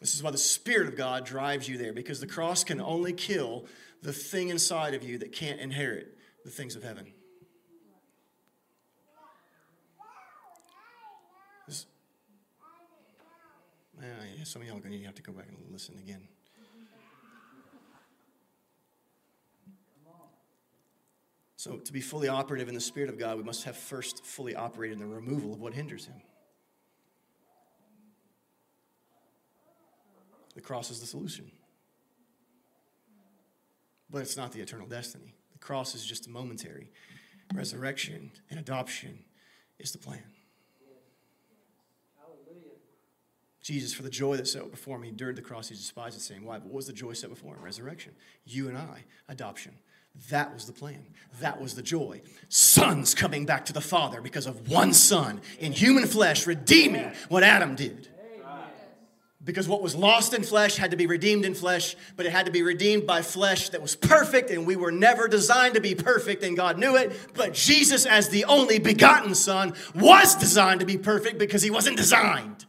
This is why the Spirit of God drives you there, because the cross can only kill the thing inside of you that can't inherit the things of heaven. This, uh, yeah, some of y'all are going to have to go back and listen again. So, to be fully operative in the Spirit of God, we must have first fully operated in the removal of what hinders Him. The cross is the solution, but it's not the eternal destiny The cross is just a momentary. Resurrection and adoption is the plan. Jesus, for the joy that set before him, he endured the cross, he despised the same. Why? But what was the joy set before him? Resurrection. You and I, adoption. That was the plan. That was the joy. Sons coming back to the Father because of one son in human flesh, redeeming what Adam did. Because what was lost in flesh had to be redeemed in flesh, but it had to be redeemed by flesh that was perfect, and we were never designed to be perfect, and God knew it. But Jesus, as the only begotten Son, was designed to be perfect because he wasn't designed.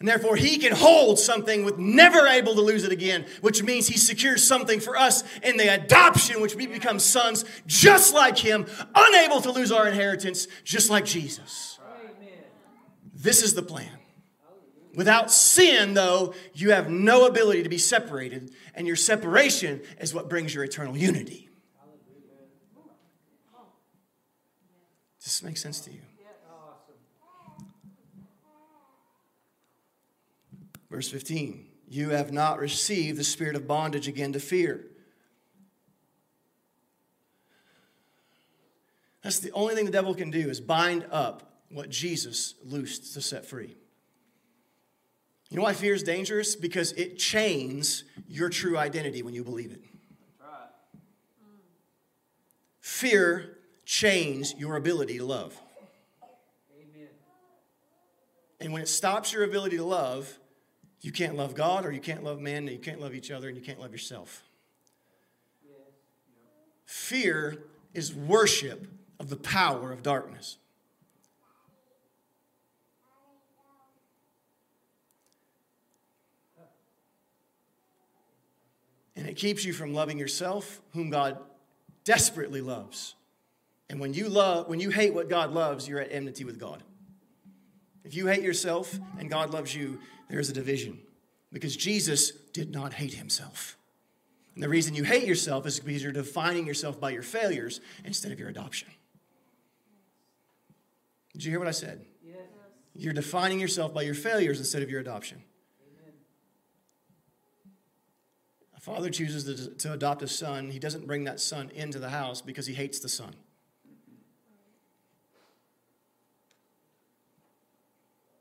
And therefore, he can hold something with never able to lose it again, which means he secures something for us in the adoption, which we become sons just like him, unable to lose our inheritance, just like Jesus. This is the plan. Without sin, though, you have no ability to be separated, and your separation is what brings your eternal unity. Does this make sense to you? Verse 15 You have not received the spirit of bondage again to fear. That's the only thing the devil can do is bind up what Jesus loosed to set free. You know why fear is dangerous? Because it chains your true identity when you believe it. Fear chains your ability to love. Amen. And when it stops your ability to love, you can't love God or you can't love man, and you can't love each other, and you can't love yourself. Fear is worship of the power of darkness. And it keeps you from loving yourself, whom God desperately loves. And when you love, when you hate what God loves, you're at enmity with God. If you hate yourself and God loves you, there's a division. Because Jesus did not hate himself. And the reason you hate yourself is because you're defining yourself by your failures instead of your adoption. Did you hear what I said? Yes. You're defining yourself by your failures instead of your adoption. A father chooses to, to adopt a son, he doesn't bring that son into the house because he hates the son.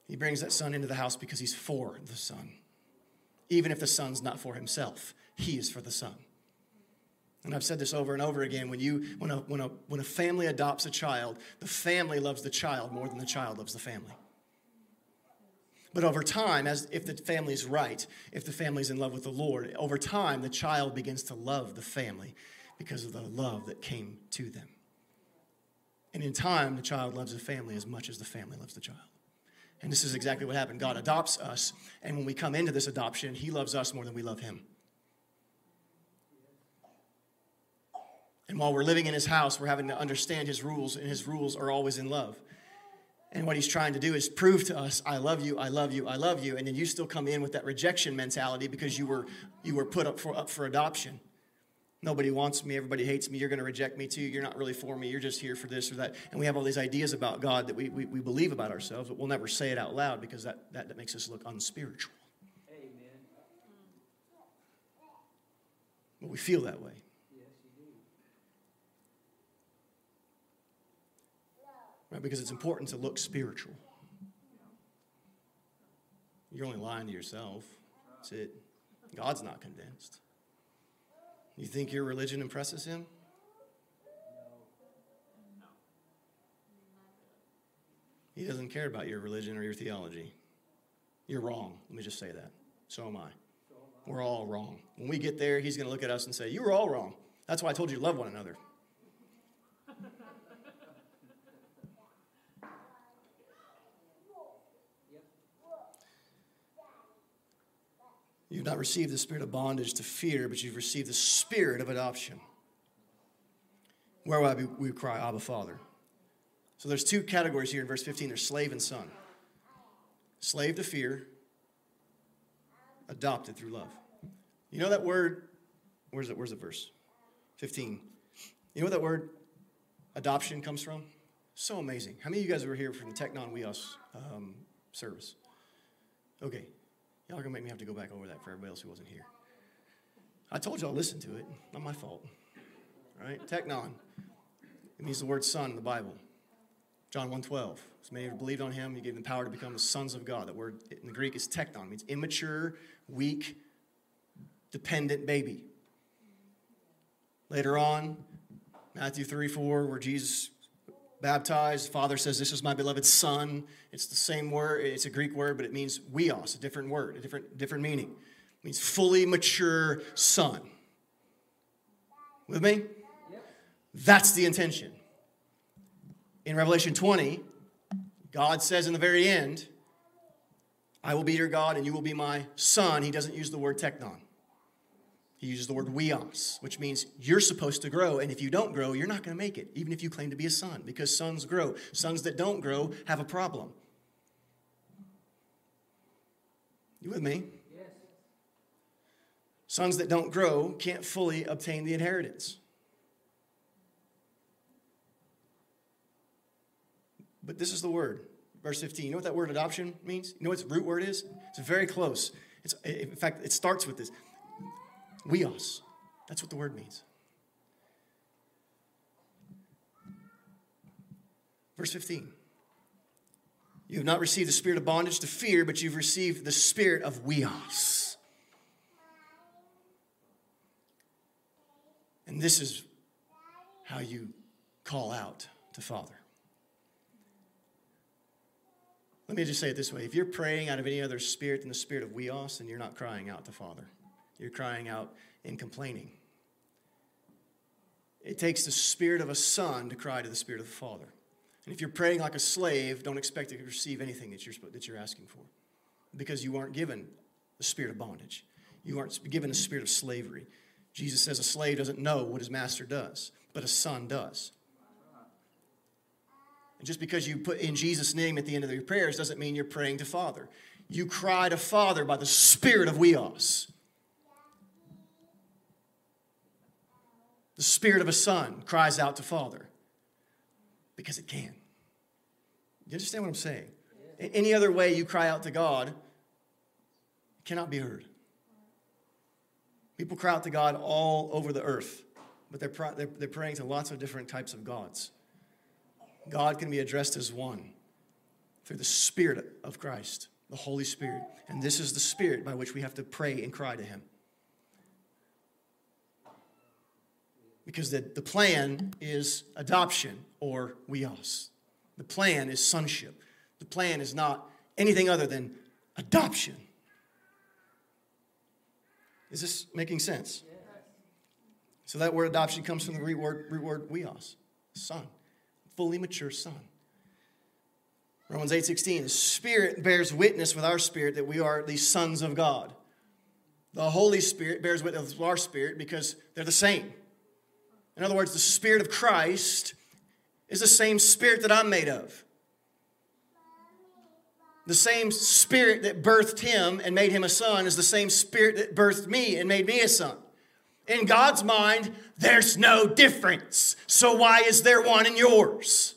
He brings that son into the house because he's for the son. Even if the son's not for himself, he is for the son. And I've said this over and over again when, you, when, a, when, a, when a family adopts a child, the family loves the child more than the child loves the family. But over time, as if the family is right, if the family is in love with the Lord, over time the child begins to love the family because of the love that came to them. And in time, the child loves the family as much as the family loves the child. And this is exactly what happened. God adopts us, and when we come into this adoption, He loves us more than we love Him. And while we're living in His house, we're having to understand His rules, and His rules are always in love. And what He's trying to do is prove to us, I love you, I love you, I love you. And then you still come in with that rejection mentality because you were, you were put up for, up for adoption. Nobody wants me. Everybody hates me. You're going to reject me too. You're not really for me. You're just here for this or that. And we have all these ideas about God that we, we, we believe about ourselves, but we'll never say it out loud because that, that, that makes us look unspiritual. Amen. But we feel that way. Yes, you do. Right? Because it's important to look spiritual. You're only lying to yourself. That's it. God's not convinced. You think your religion impresses him? No. He doesn't care about your religion or your theology. You're wrong. Let me just say that. So am I. We're all wrong. When we get there, he's going to look at us and say, You were all wrong. That's why I told you to love one another. You've not received the spirit of bondage to fear, but you've received the spirit of adoption. Where will we cry, Abba, Father? So there's two categories here in verse 15 there's slave and son. Slave to fear, adopted through love. You know that word? Where's it? Where's the verse? 15. You know what that word adoption comes from? So amazing. How many of you guys were here from the Teknon Huios um, service? Okay, Y'all are to make me have to go back over that for everybody else who wasn't here. I told y'all listen to it. Not my fault. Right? Teknon. It means the word son in the Bible. John 1.12. As many have believed on him, he gave them power to become the sons of God. That word in the Greek is teknon. It means immature, weak, dependent baby. Later on, Matthew 3, 4, where Jesus baptized, Father says, This is my beloved Son. It's the same word, it's a Greek word, but it means huios, a different word, a different, different meaning. It means fully mature son. With me? Yep. That's the intention. In Revelation 20, God says in the very end, I will be your God and you will be my son. He doesn't use the word teknon. He uses the word huios, which means you're supposed to grow, and if you don't grow, you're not going to make it, even if you claim to be a son, because sons grow. Sons that don't grow have a problem. You with me? Yes. Sons that don't grow can't fully obtain the inheritance. But this is the word, verse 15. You know what that word adoption means? You know what its root word is? It's very close. It's, in fact, it starts with this Huios. That's what the word means. Verse 15. You have not received the spirit of bondage to fear, but you've received the spirit of huios. And this is how you call out to Father. Let me just say it this way if you're praying out of any other spirit than the spirit of huios, then you're not crying out to Father. You're crying out and complaining. It takes the spirit of a son to cry to the spirit of the father. And if you're praying like a slave, don't expect to receive anything that you're, that you're asking for because you aren't given the spirit of bondage. You aren't given the spirit of slavery. Jesus says a slave doesn't know what his master does, but a son does. And just because you put in Jesus' name at the end of your prayers doesn't mean you're praying to Father. You cry to Father by the spirit of Huios. The spirit of a son cries out to Father because it can. You understand what I'm saying? Any other way you cry out to God it cannot be heard. People cry out to God all over the earth, but they're, they're, they're praying to lots of different types of gods. God can be addressed as one through the Spirit of Christ, the Holy Spirit. And this is the Spirit by which we have to pray and cry to Him. Because the, the plan is adoption or huios. The plan is sonship. The plan is not anything other than adoption. Is this making sense? So that word adoption comes from the root word, root word huios, son, fully mature son. Romans 8:16, the Spirit bears witness with our spirit that we are the sons of God. The Holy Spirit bears witness with our spirit because they're the same. In other words, the Spirit of Christ is the same spirit that I'm made of. The same spirit that birthed him and made him a son is the same spirit that birthed me and made me a son. In God's mind, there's no difference. So why is there one in yours?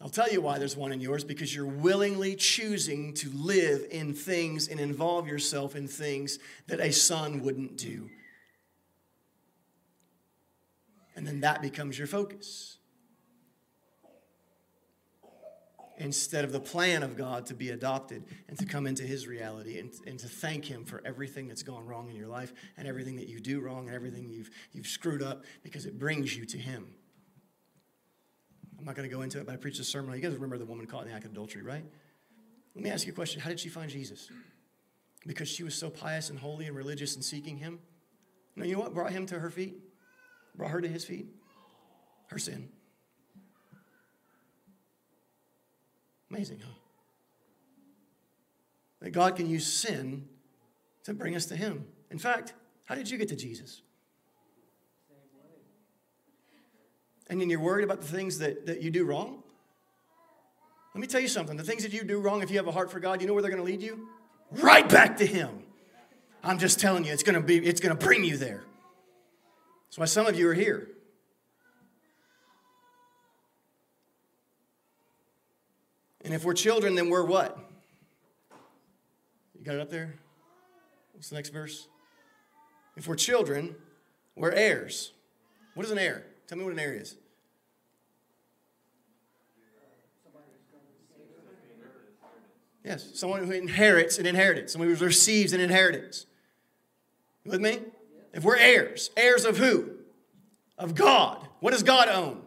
I'll tell you why there's one in yours because you're willingly choosing to live in things and involve yourself in things that a son wouldn't do. And then that becomes your focus. instead of the plan of God to be adopted and to come into His reality and, and to thank Him for everything that's gone wrong in your life and everything that you do wrong and everything you've, you've screwed up because it brings you to Him. I'm not going to go into it, but I preached a sermon. You guys remember the woman caught in the act of adultery, right? Let me ask you a question How did she find Jesus? Because she was so pious and holy and religious and seeking Him? No, you know what brought Him to her feet? Brought her to His feet? Her sin. Amazing, huh? That God can use sin to bring us to Him. In fact, how did you get to Jesus? And then you're worried about the things that, that you do wrong? Let me tell you something. The things that you do wrong, if you have a heart for God, you know where they're going to lead you? Right back to Him. I'm just telling you, it's going to be, it's going to bring you there. That's why some of you are here. And if we're children, then we're what? You got it up there? What's the next verse? If we're children, we're heirs. What is an heir? Tell me what an heir is. Yes, someone who inherits an inheritance, someone who receives an inheritance. You with me? If we're heirs, heirs of who? Of God. What does God own?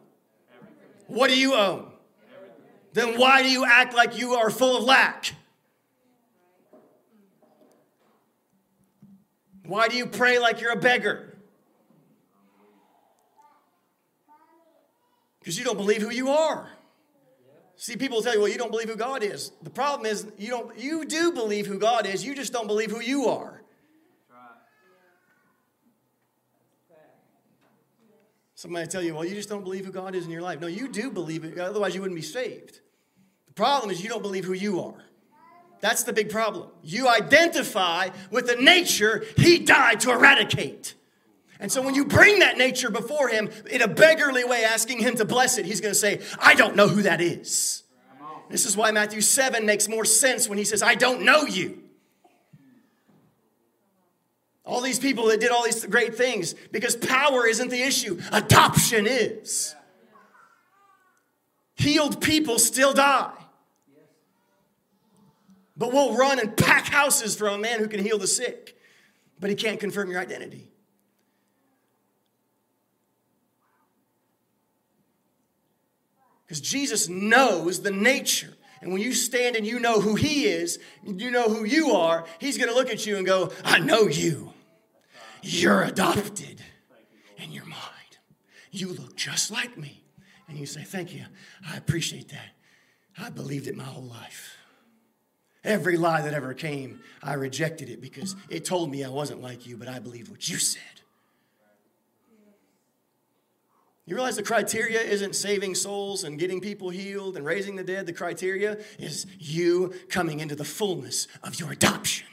What do you own? then why do you act like you are full of lack? Why do you pray like you're a beggar? Because you don't believe who you are. See, people tell you, well, you don't believe who God is. The problem is you don't you do believe who God is, you just don't believe who you are. Somebody tell you, well, you just don't believe who God is in your life. No, you do believe it, otherwise, you wouldn't be saved. The problem is you don't believe who you are. That's the big problem. You identify with the nature He died to eradicate. And so when you bring that nature before Him in a beggarly way, asking Him to bless it, He's going to say, I don't know who that is. This is why Matthew 7 makes more sense when He says, I don't know you. All these people that did all these great things because power isn't the issue, adoption is. Healed people still die. But we'll run and pack houses for a man who can heal the sick, but he can't confirm your identity. Because Jesus knows the nature and when you stand and you know who He is, you know who you are, He's going to look at you and go, I know you. You're adopted and you're mine. You look just like me. And you say, Thank you. I appreciate that. I believed it my whole life. Every lie that ever came, I rejected it because it told me I wasn't like you, but I believed what you said. You realize the criteria isn't saving souls and getting people healed and raising the dead. The criteria is you coming into the fullness of your adoption.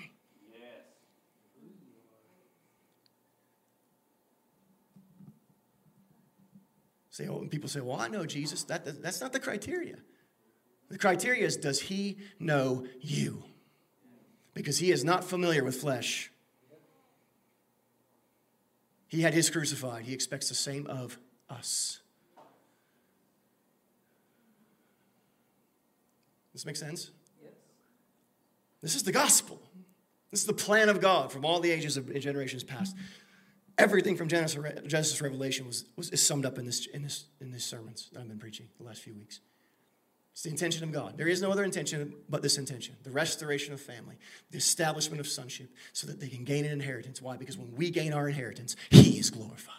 Say, oh, and people say, well, I know Jesus. That, that's not the criteria. The criteria is, does he know you? Because he is not familiar with flesh. He had his crucified. He expects the same of us. This makes sense? Yes. This is the gospel. This is the plan of God from all the ages of generations past. Everything from Genesis, Genesis Revelation was, was, is summed up in this, in, this, in these sermons that I've been preaching the last few weeks. It's the intention of God. There is no other intention but this intention the restoration of family, the establishment of sonship, so that they can gain an inheritance. Why? Because when we gain our inheritance, He is glorified.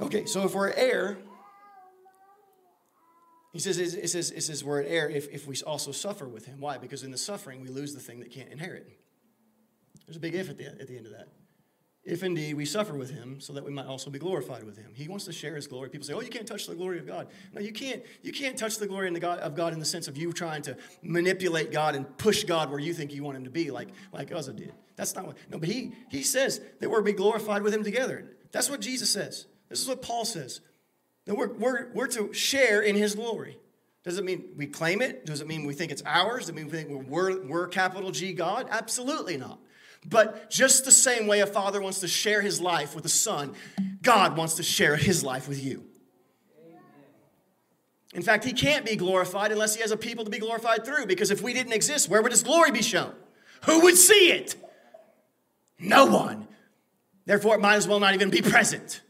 Okay, so if we're heir, he says, it says, it says we're an heir if, if we also suffer with him. Why? Because in the suffering, we lose the thing that can't inherit. There's a big if at the, at the end of that. If indeed we suffer with him, so that we might also be glorified with him. He wants to share his glory. People say, oh, you can't touch the glory of God. No, you can't. You can't touch the glory of God, of God in the sense of you trying to manipulate God and push God where you think you want him to be, like, like Uzzah did. That's not what, no, but he, he says that we're be glorified with him together. That's what Jesus says. This is what Paul says. We're, we're, we're to share in his glory. Does it mean we claim it? Does it mean we think it's ours? Does it mean we think we're, we're capital G God? Absolutely not. But just the same way a father wants to share his life with a son, God wants to share his life with you. In fact, he can't be glorified unless he has a people to be glorified through, because if we didn't exist, where would his glory be shown? Who would see it? No one. Therefore, it might as well not even be present.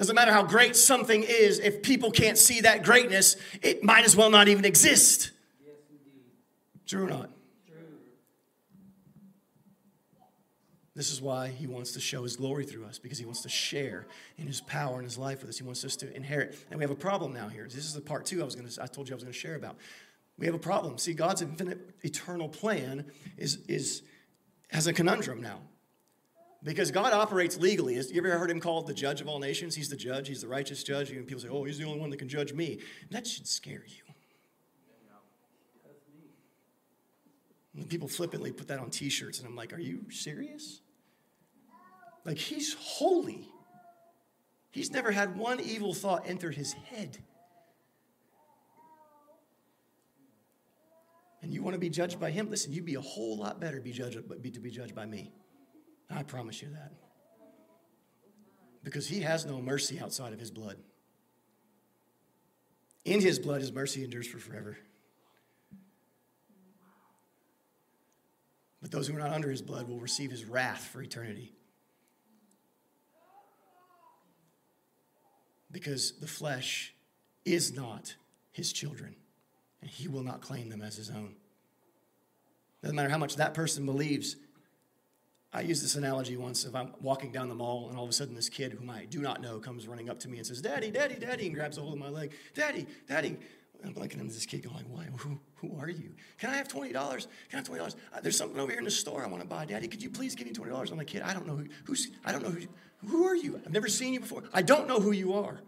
Doesn't matter how great something is, if people can't see that greatness, it might as well not even exist. True or not? True. This is why he wants to show his glory through us, because he wants to share in his power and his life with us. He wants us to inherit. And we have a problem now here. This is the part two I was to I told you I was to share about. We have a problem. See, God's infinite eternal plan is, is has a conundrum now. Because God operates legally. You ever heard him called the judge of all nations? He's the judge, he's the righteous judge. And people say, oh, he's the only one that can judge me. that should scare you. When people flippantly put that on t shirts, and I'm like, are you serious? Like, he's holy. He's never had one evil thought enter his head. And you want to be judged by him? Listen, you'd be a whole lot better be judged, be, to be judged by me. I promise you that. Because he has no mercy outside of his blood. In his blood, his mercy endures for forever. But those who are not under his blood will receive his wrath for eternity. Because the flesh is not his children, and he will not claim them as his own. Doesn't matter how much that person believes I used this analogy once if I'm walking down the mall and all of a sudden this kid whom I do not know comes running up to me and says, Daddy, Daddy, Daddy, and grabs a hold of my leg. Daddy, Daddy. I'm looking at this kid going, Why? Who, who are you? Can I have $20? Can I have $20? Uh, there's something over here in the store I want to buy. Daddy, could you please give me $20? I'm like, kid, I don't know who, who's, I don't know who, who are you? I've never seen you before. I don't know who you are.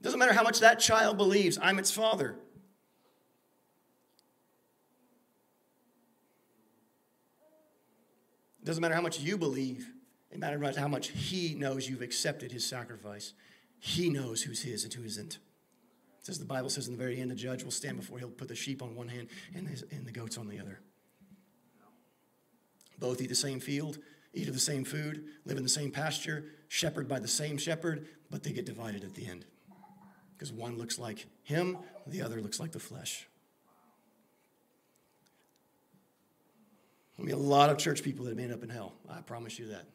It doesn't matter how much that child believes, I'm its father. Doesn't matter how much you believe, it matters how much He knows you've accepted His sacrifice. He knows who's His and who isn't. Says the Bible says in the very end, the judge will stand before He'll put the sheep on one hand and, his, and the goats on the other. Both eat the same field, eat of the same food, live in the same pasture, shepherded by the same shepherd, but they get divided at the end. Because one looks like him, the other looks like the flesh. There'll be a lot of church people that have end up in hell. I promise you that.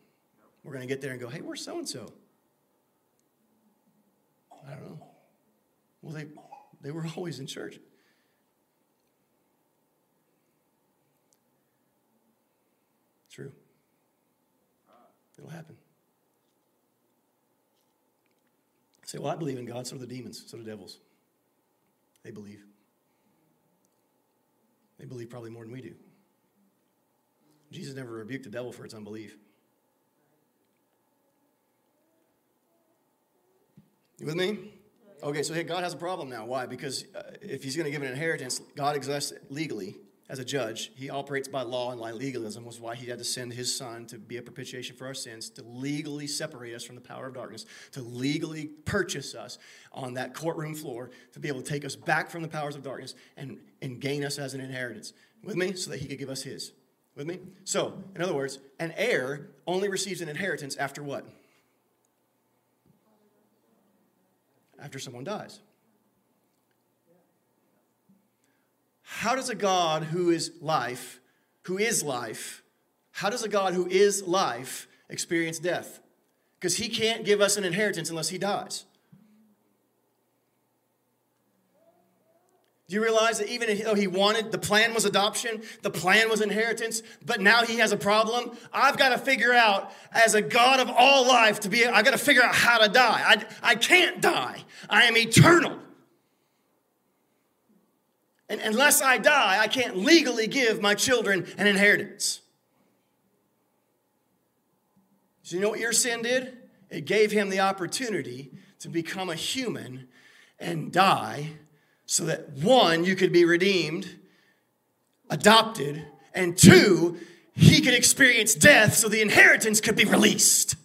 We're going to get there and go, hey, where's so and so? I don't know. Well, they, they were always in church. True. It'll happen. say, well, I believe in God, so do the demons, so do devils. They believe. They believe probably more than we do. Jesus never rebuked the devil for its unbelief. You with me? Okay, so God has a problem now. Why? Because uh, if he's going to give an inheritance, God exists legally as a judge. He operates by law and by legalism, was why he had to send his son to be a propitiation for our sins, to legally separate us from the power of darkness, to legally purchase us on that courtroom floor, to be able to take us back from the powers of darkness and, and gain us as an inheritance. With me? So that he could give us his. With me? So, in other words, an heir only receives an inheritance after what? After someone dies. How does a God who is life, who is life, how does a God who is life experience death because he can't give us an inheritance unless he dies. Do you realize that even though he wanted, the plan was adoption, the plan was inheritance, but now he has a problem? I've got to figure out, as a God of all life, to be, I've got to figure out how to die. I, I can't die. I am eternal. And unless I die, I can't legally give my children an inheritance. So, you know what your sin did? It gave him the opportunity to become a human and die so that one, you could be redeemed, adopted, and two, he could experience death so the inheritance could be released.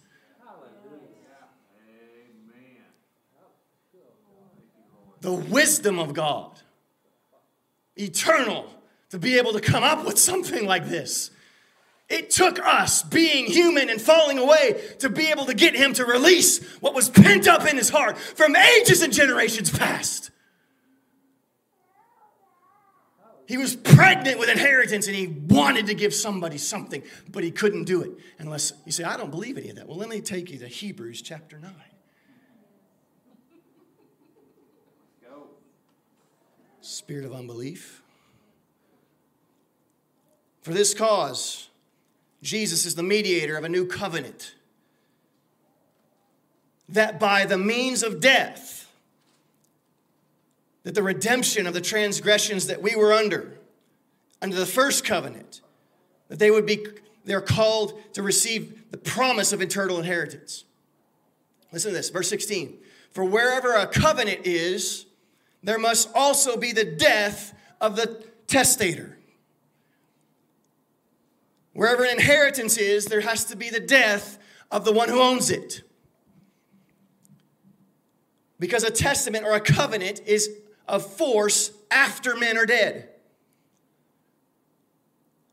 The wisdom of God, eternal, to be able to come up with something like this. It took us being human and falling away to be able to get him to release what was pent up in his heart from ages and generations past. He was pregnant with inheritance and he wanted to give somebody something, but he couldn't do it unless you say, I don't believe any of that. Well, let me take you to Hebrews chapter 9. Go. Spirit of unbelief. For this cause, Jesus is the mediator of a new covenant, that by the means of death, that the redemption of the transgressions that we were under, under the first covenant, that they would be, they're called to receive the promise of eternal inheritance. Listen to this, verse 16. For wherever a covenant is, there must also be the death of the testator. Wherever an inheritance is, there has to be the death of the one who owns it. Because a testament or a covenant is of force after men are dead.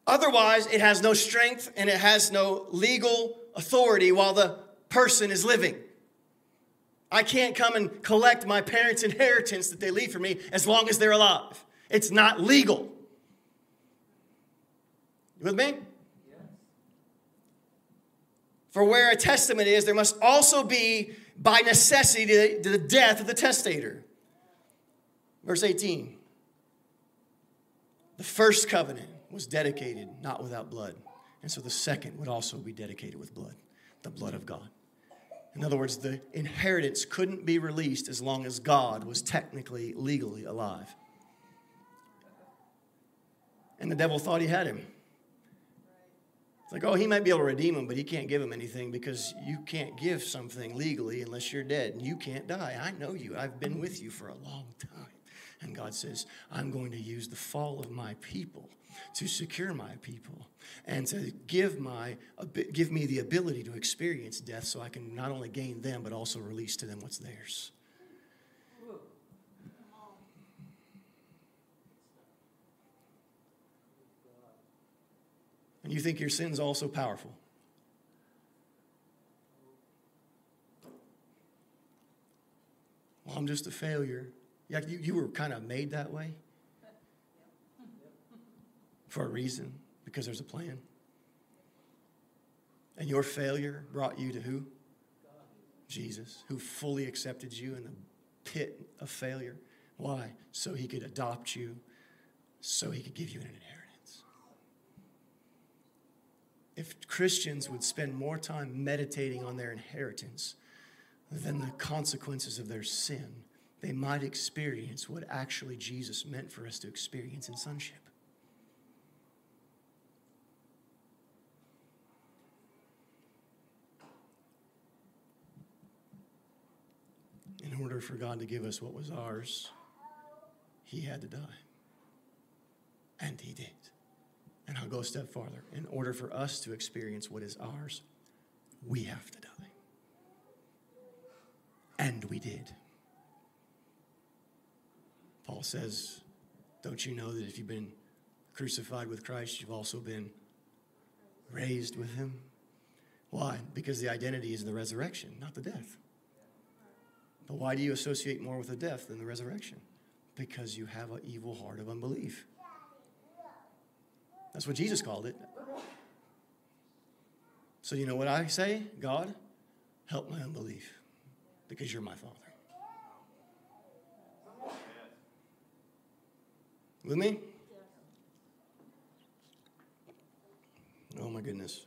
Otherwise, it has no strength and it has no legal authority while the person is living. I can't come and collect my parents' inheritance that they leave for me as long as they're alive. It's not legal. You with me? For where a testament is, there must also be, by necessity, the death of the testator. Verse 18 The first covenant was dedicated not without blood. And so the second would also be dedicated with blood, the blood of God. In other words, the inheritance couldn't be released as long as God was technically, legally alive. And the devil thought he had him. It's like, oh, he might be able to redeem him, but he can't give him anything because you can't give something legally unless you're dead and you can't die. I know you. I've been with you for a long time. And God says, I'm going to use the fall of my people to secure my people and to give, my, give me the ability to experience death so I can not only gain them, but also release to them what's theirs. And you think your sin's also powerful. Well, I'm just a failure. Yeah, you, you were kind of made that way for a reason, because there's a plan. And your failure brought you to who? Jesus, who fully accepted you in the pit of failure. Why? So he could adopt you, so he could give you an inheritance. If Christians would spend more time meditating on their inheritance than the consequences of their sin, they might experience what actually Jesus meant for us to experience in sonship. In order for God to give us what was ours, He had to die. And He did. And I'll go a step farther. In order for us to experience what is ours, we have to die. And we did. Paul says, Don't you know that if you've been crucified with Christ, you've also been raised with him? Why? Because the identity is the resurrection, not the death. But why do you associate more with the death than the resurrection? Because you have an evil heart of unbelief. That's what Jesus called it. So, you know what I say? God, help my unbelief because you're my Father. With me? Oh my goodness.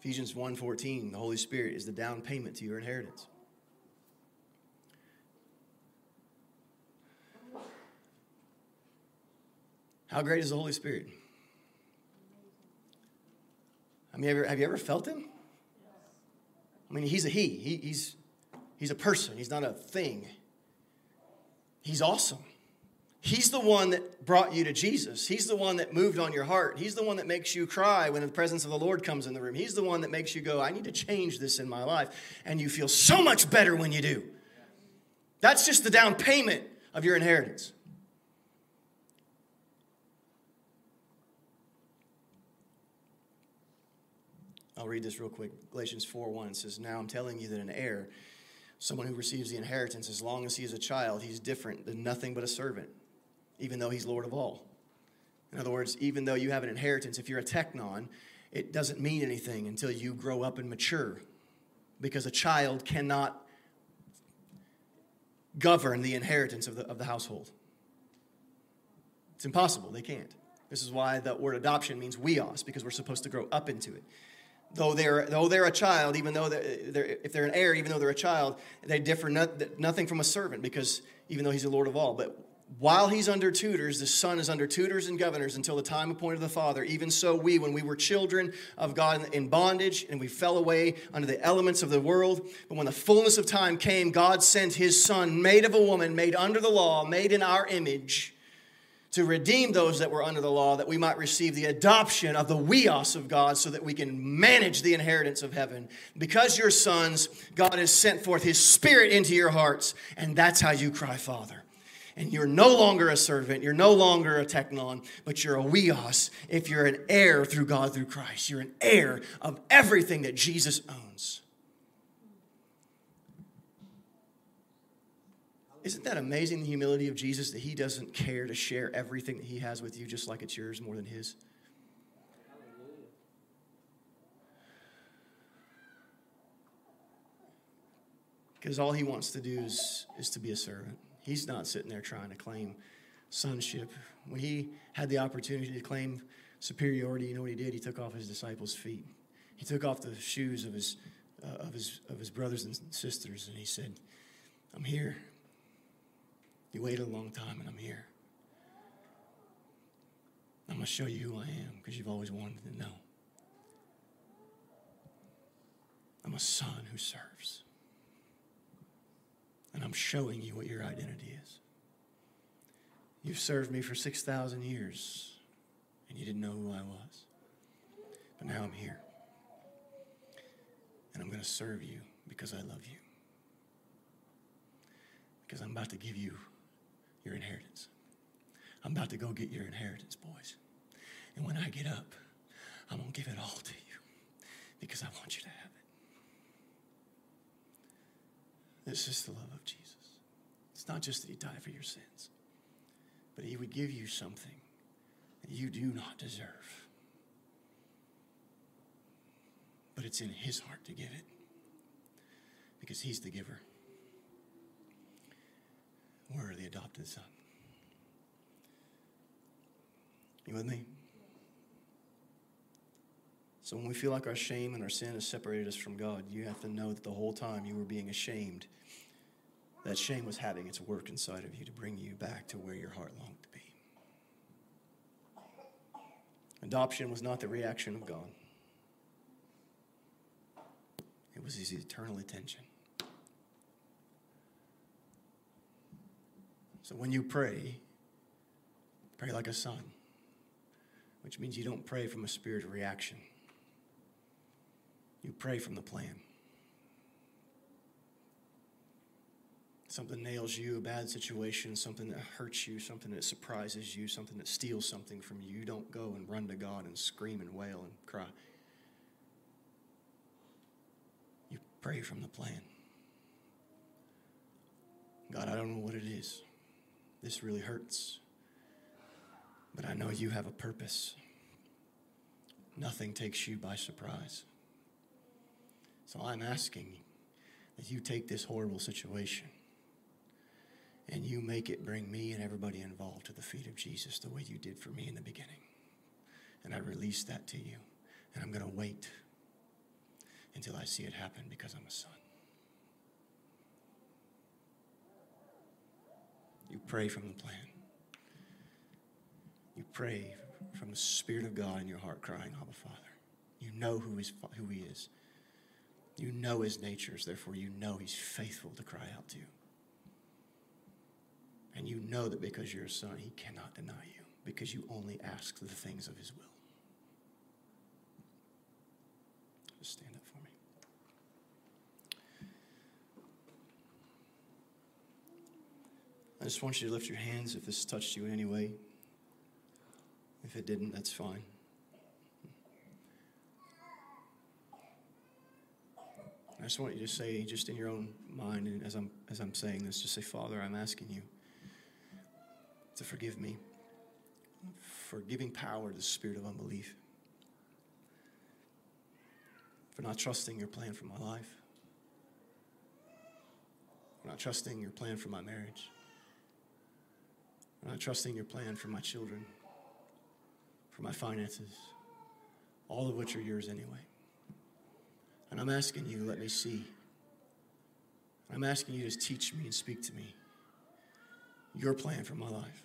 Ephesians 1:14, the Holy Spirit is the down payment to your inheritance. How great is the Holy Spirit? I mean, have you ever, have you ever felt him? I mean, he's a he. he. He's, he's a person, he's not a thing. He's awesome. He's the one that brought you to Jesus. He's the one that moved on your heart. He's the one that makes you cry when the presence of the Lord comes in the room. He's the one that makes you go, I need to change this in my life. And you feel so much better when you do. That's just the down payment of your inheritance. I'll read this real quick. Galatians 4 1 says, Now I'm telling you that an heir, someone who receives the inheritance, as long as he is a child, he's different than nothing but a servant, even though he's Lord of all. In other words, even though you have an inheritance, if you're a teknon, it doesn't mean anything until you grow up and mature. Because a child cannot govern the inheritance of the, of the household. It's impossible. They can't. This is why the word adoption means huios, because we're supposed to grow up into it though they're, though they're a child, even though they're, they're, if they're an heir, even though they're a child, they differ not, nothing from a servant because even though he's the Lord of all. But while he's under tutors, the son is under tutors and governors until the time appointed of the father. Even so, we, when we were children of God in bondage and we fell away under the elements of the world, but when the fullness of time came, God sent his son, made of a woman, made under the law, made in our image to redeem those that were under the law, that we might receive the adoption of the huios of God, so that we can manage the inheritance of heaven. Because you're sons, God has sent forth His Spirit into your hearts, and that's how you cry, Father. And you're no longer a servant, you're no longer a teknon, but you're a huios if you're an heir through God through Christ. You're an heir of everything that Jesus owns. Isn't that amazing, the humility of Jesus, that he doesn't care to share everything that he has with you just like it's yours more than his? Because all he wants to do is, is to be a servant. He's not sitting there trying to claim sonship. When he had the opportunity to claim superiority, you know what he did? He took off his disciples' feet. He took off the shoes of his, uh, of his, of his brothers and sisters, and he said, I'm here. You waited a long time, and I'm here. I'm going to show you who I am because you've always wanted to know. I'm a son who serves. I'm showing you what your identity is. You've served me for 6,000 years, and you didn't know who I was. But now I'm here. And I'm going to serve you because I love you. Because I'm about to give you your inheritance. I'm about to go get your inheritance, boys. And when I get up, I'm going to give it all to you because I want you to have it. This is the love of Jesus. It's not just that He died for your sins, but He would give you something that you do not deserve. But it's in His heart to give it because He's the giver. We're the adopted son. You with me? So when we feel like our shame and our sin has separated us from God, you have to know that the whole time you were being ashamed, that shame was having its work inside of you to bring you back to where your heart longed to be. Adoption was not the reaction of God. It was his eternal attention. So when you pray, pray like a son, which means you don't pray from a spirit of reaction. You pray from the plan. Something nails you, a bad situation, something that hurts you, something that surprises you, something that steals something from you. You don't go and run to God and scream and wail and cry. You pray from the plan. God, I don't know what it is. This really hurts. But I know you have a purpose. Nothing takes you by surprise. So I'm asking that you take this horrible situation and you make it bring me and everybody involved to the feet of Jesus the way you did for me in the beginning. And I release that to you. And I'm going to wait until I see it happen because I'm a son. You pray from the plan. You pray from the Spirit of God in your heart, crying, Abba, Father. You know who, is, who He is. You know His natures, therefore, you know He's faithful to cry out to you. And you know that because you're a son, He cannot deny you, because you only ask the things of His will. Just stand up for me. I just want you to lift your hands if this touched you in any way. If it didn't, that's fine. I just want you to say, just in your own mind, and as I'm as I'm saying this, just say, Father, I'm asking you to forgive me for giving power to the spirit of unbelief, for not trusting your plan for my life, for not trusting your plan for my marriage, for not trusting your plan for my children for my finances, all of which are yours anyway. And I'm asking you, let me see. I'm asking you to teach me and speak to me your plan for my life.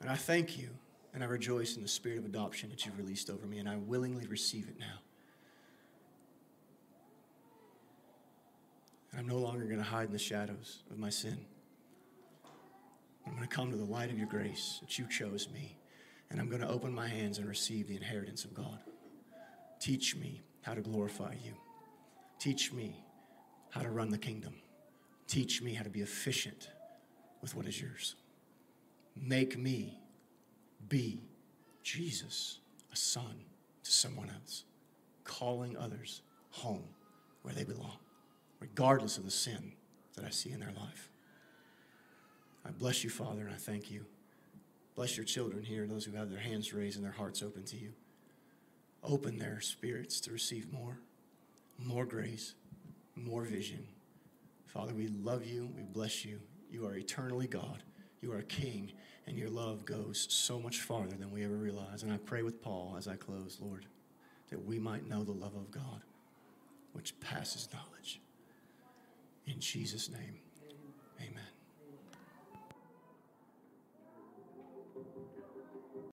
And I thank you and I rejoice in the spirit of adoption that you've released over me, and I willingly receive it now. And I'm no longer going to hide in the shadows of my sin. I'm going to come to the light of your grace that you chose me and I'm going to open my hands and receive the inheritance of God. Teach me how to glorify you. Teach me how to run the kingdom. Teach me how to be efficient with what is yours. Make me be Jesus, a son to someone else, calling others home where they belong, regardless of the sin that I see in their life. I bless you, Father, and I thank you. Bless your children here, those who have their hands raised and their hearts open to you. Open their spirits to receive more, more grace, more vision. Father, we love you. We bless you. You are eternally God. You are king, and your love goes so much farther than we ever realize. And I pray with Paul as I close, Lord, that we might know the love of God, which passes knowledge. In Jesus' name, amen.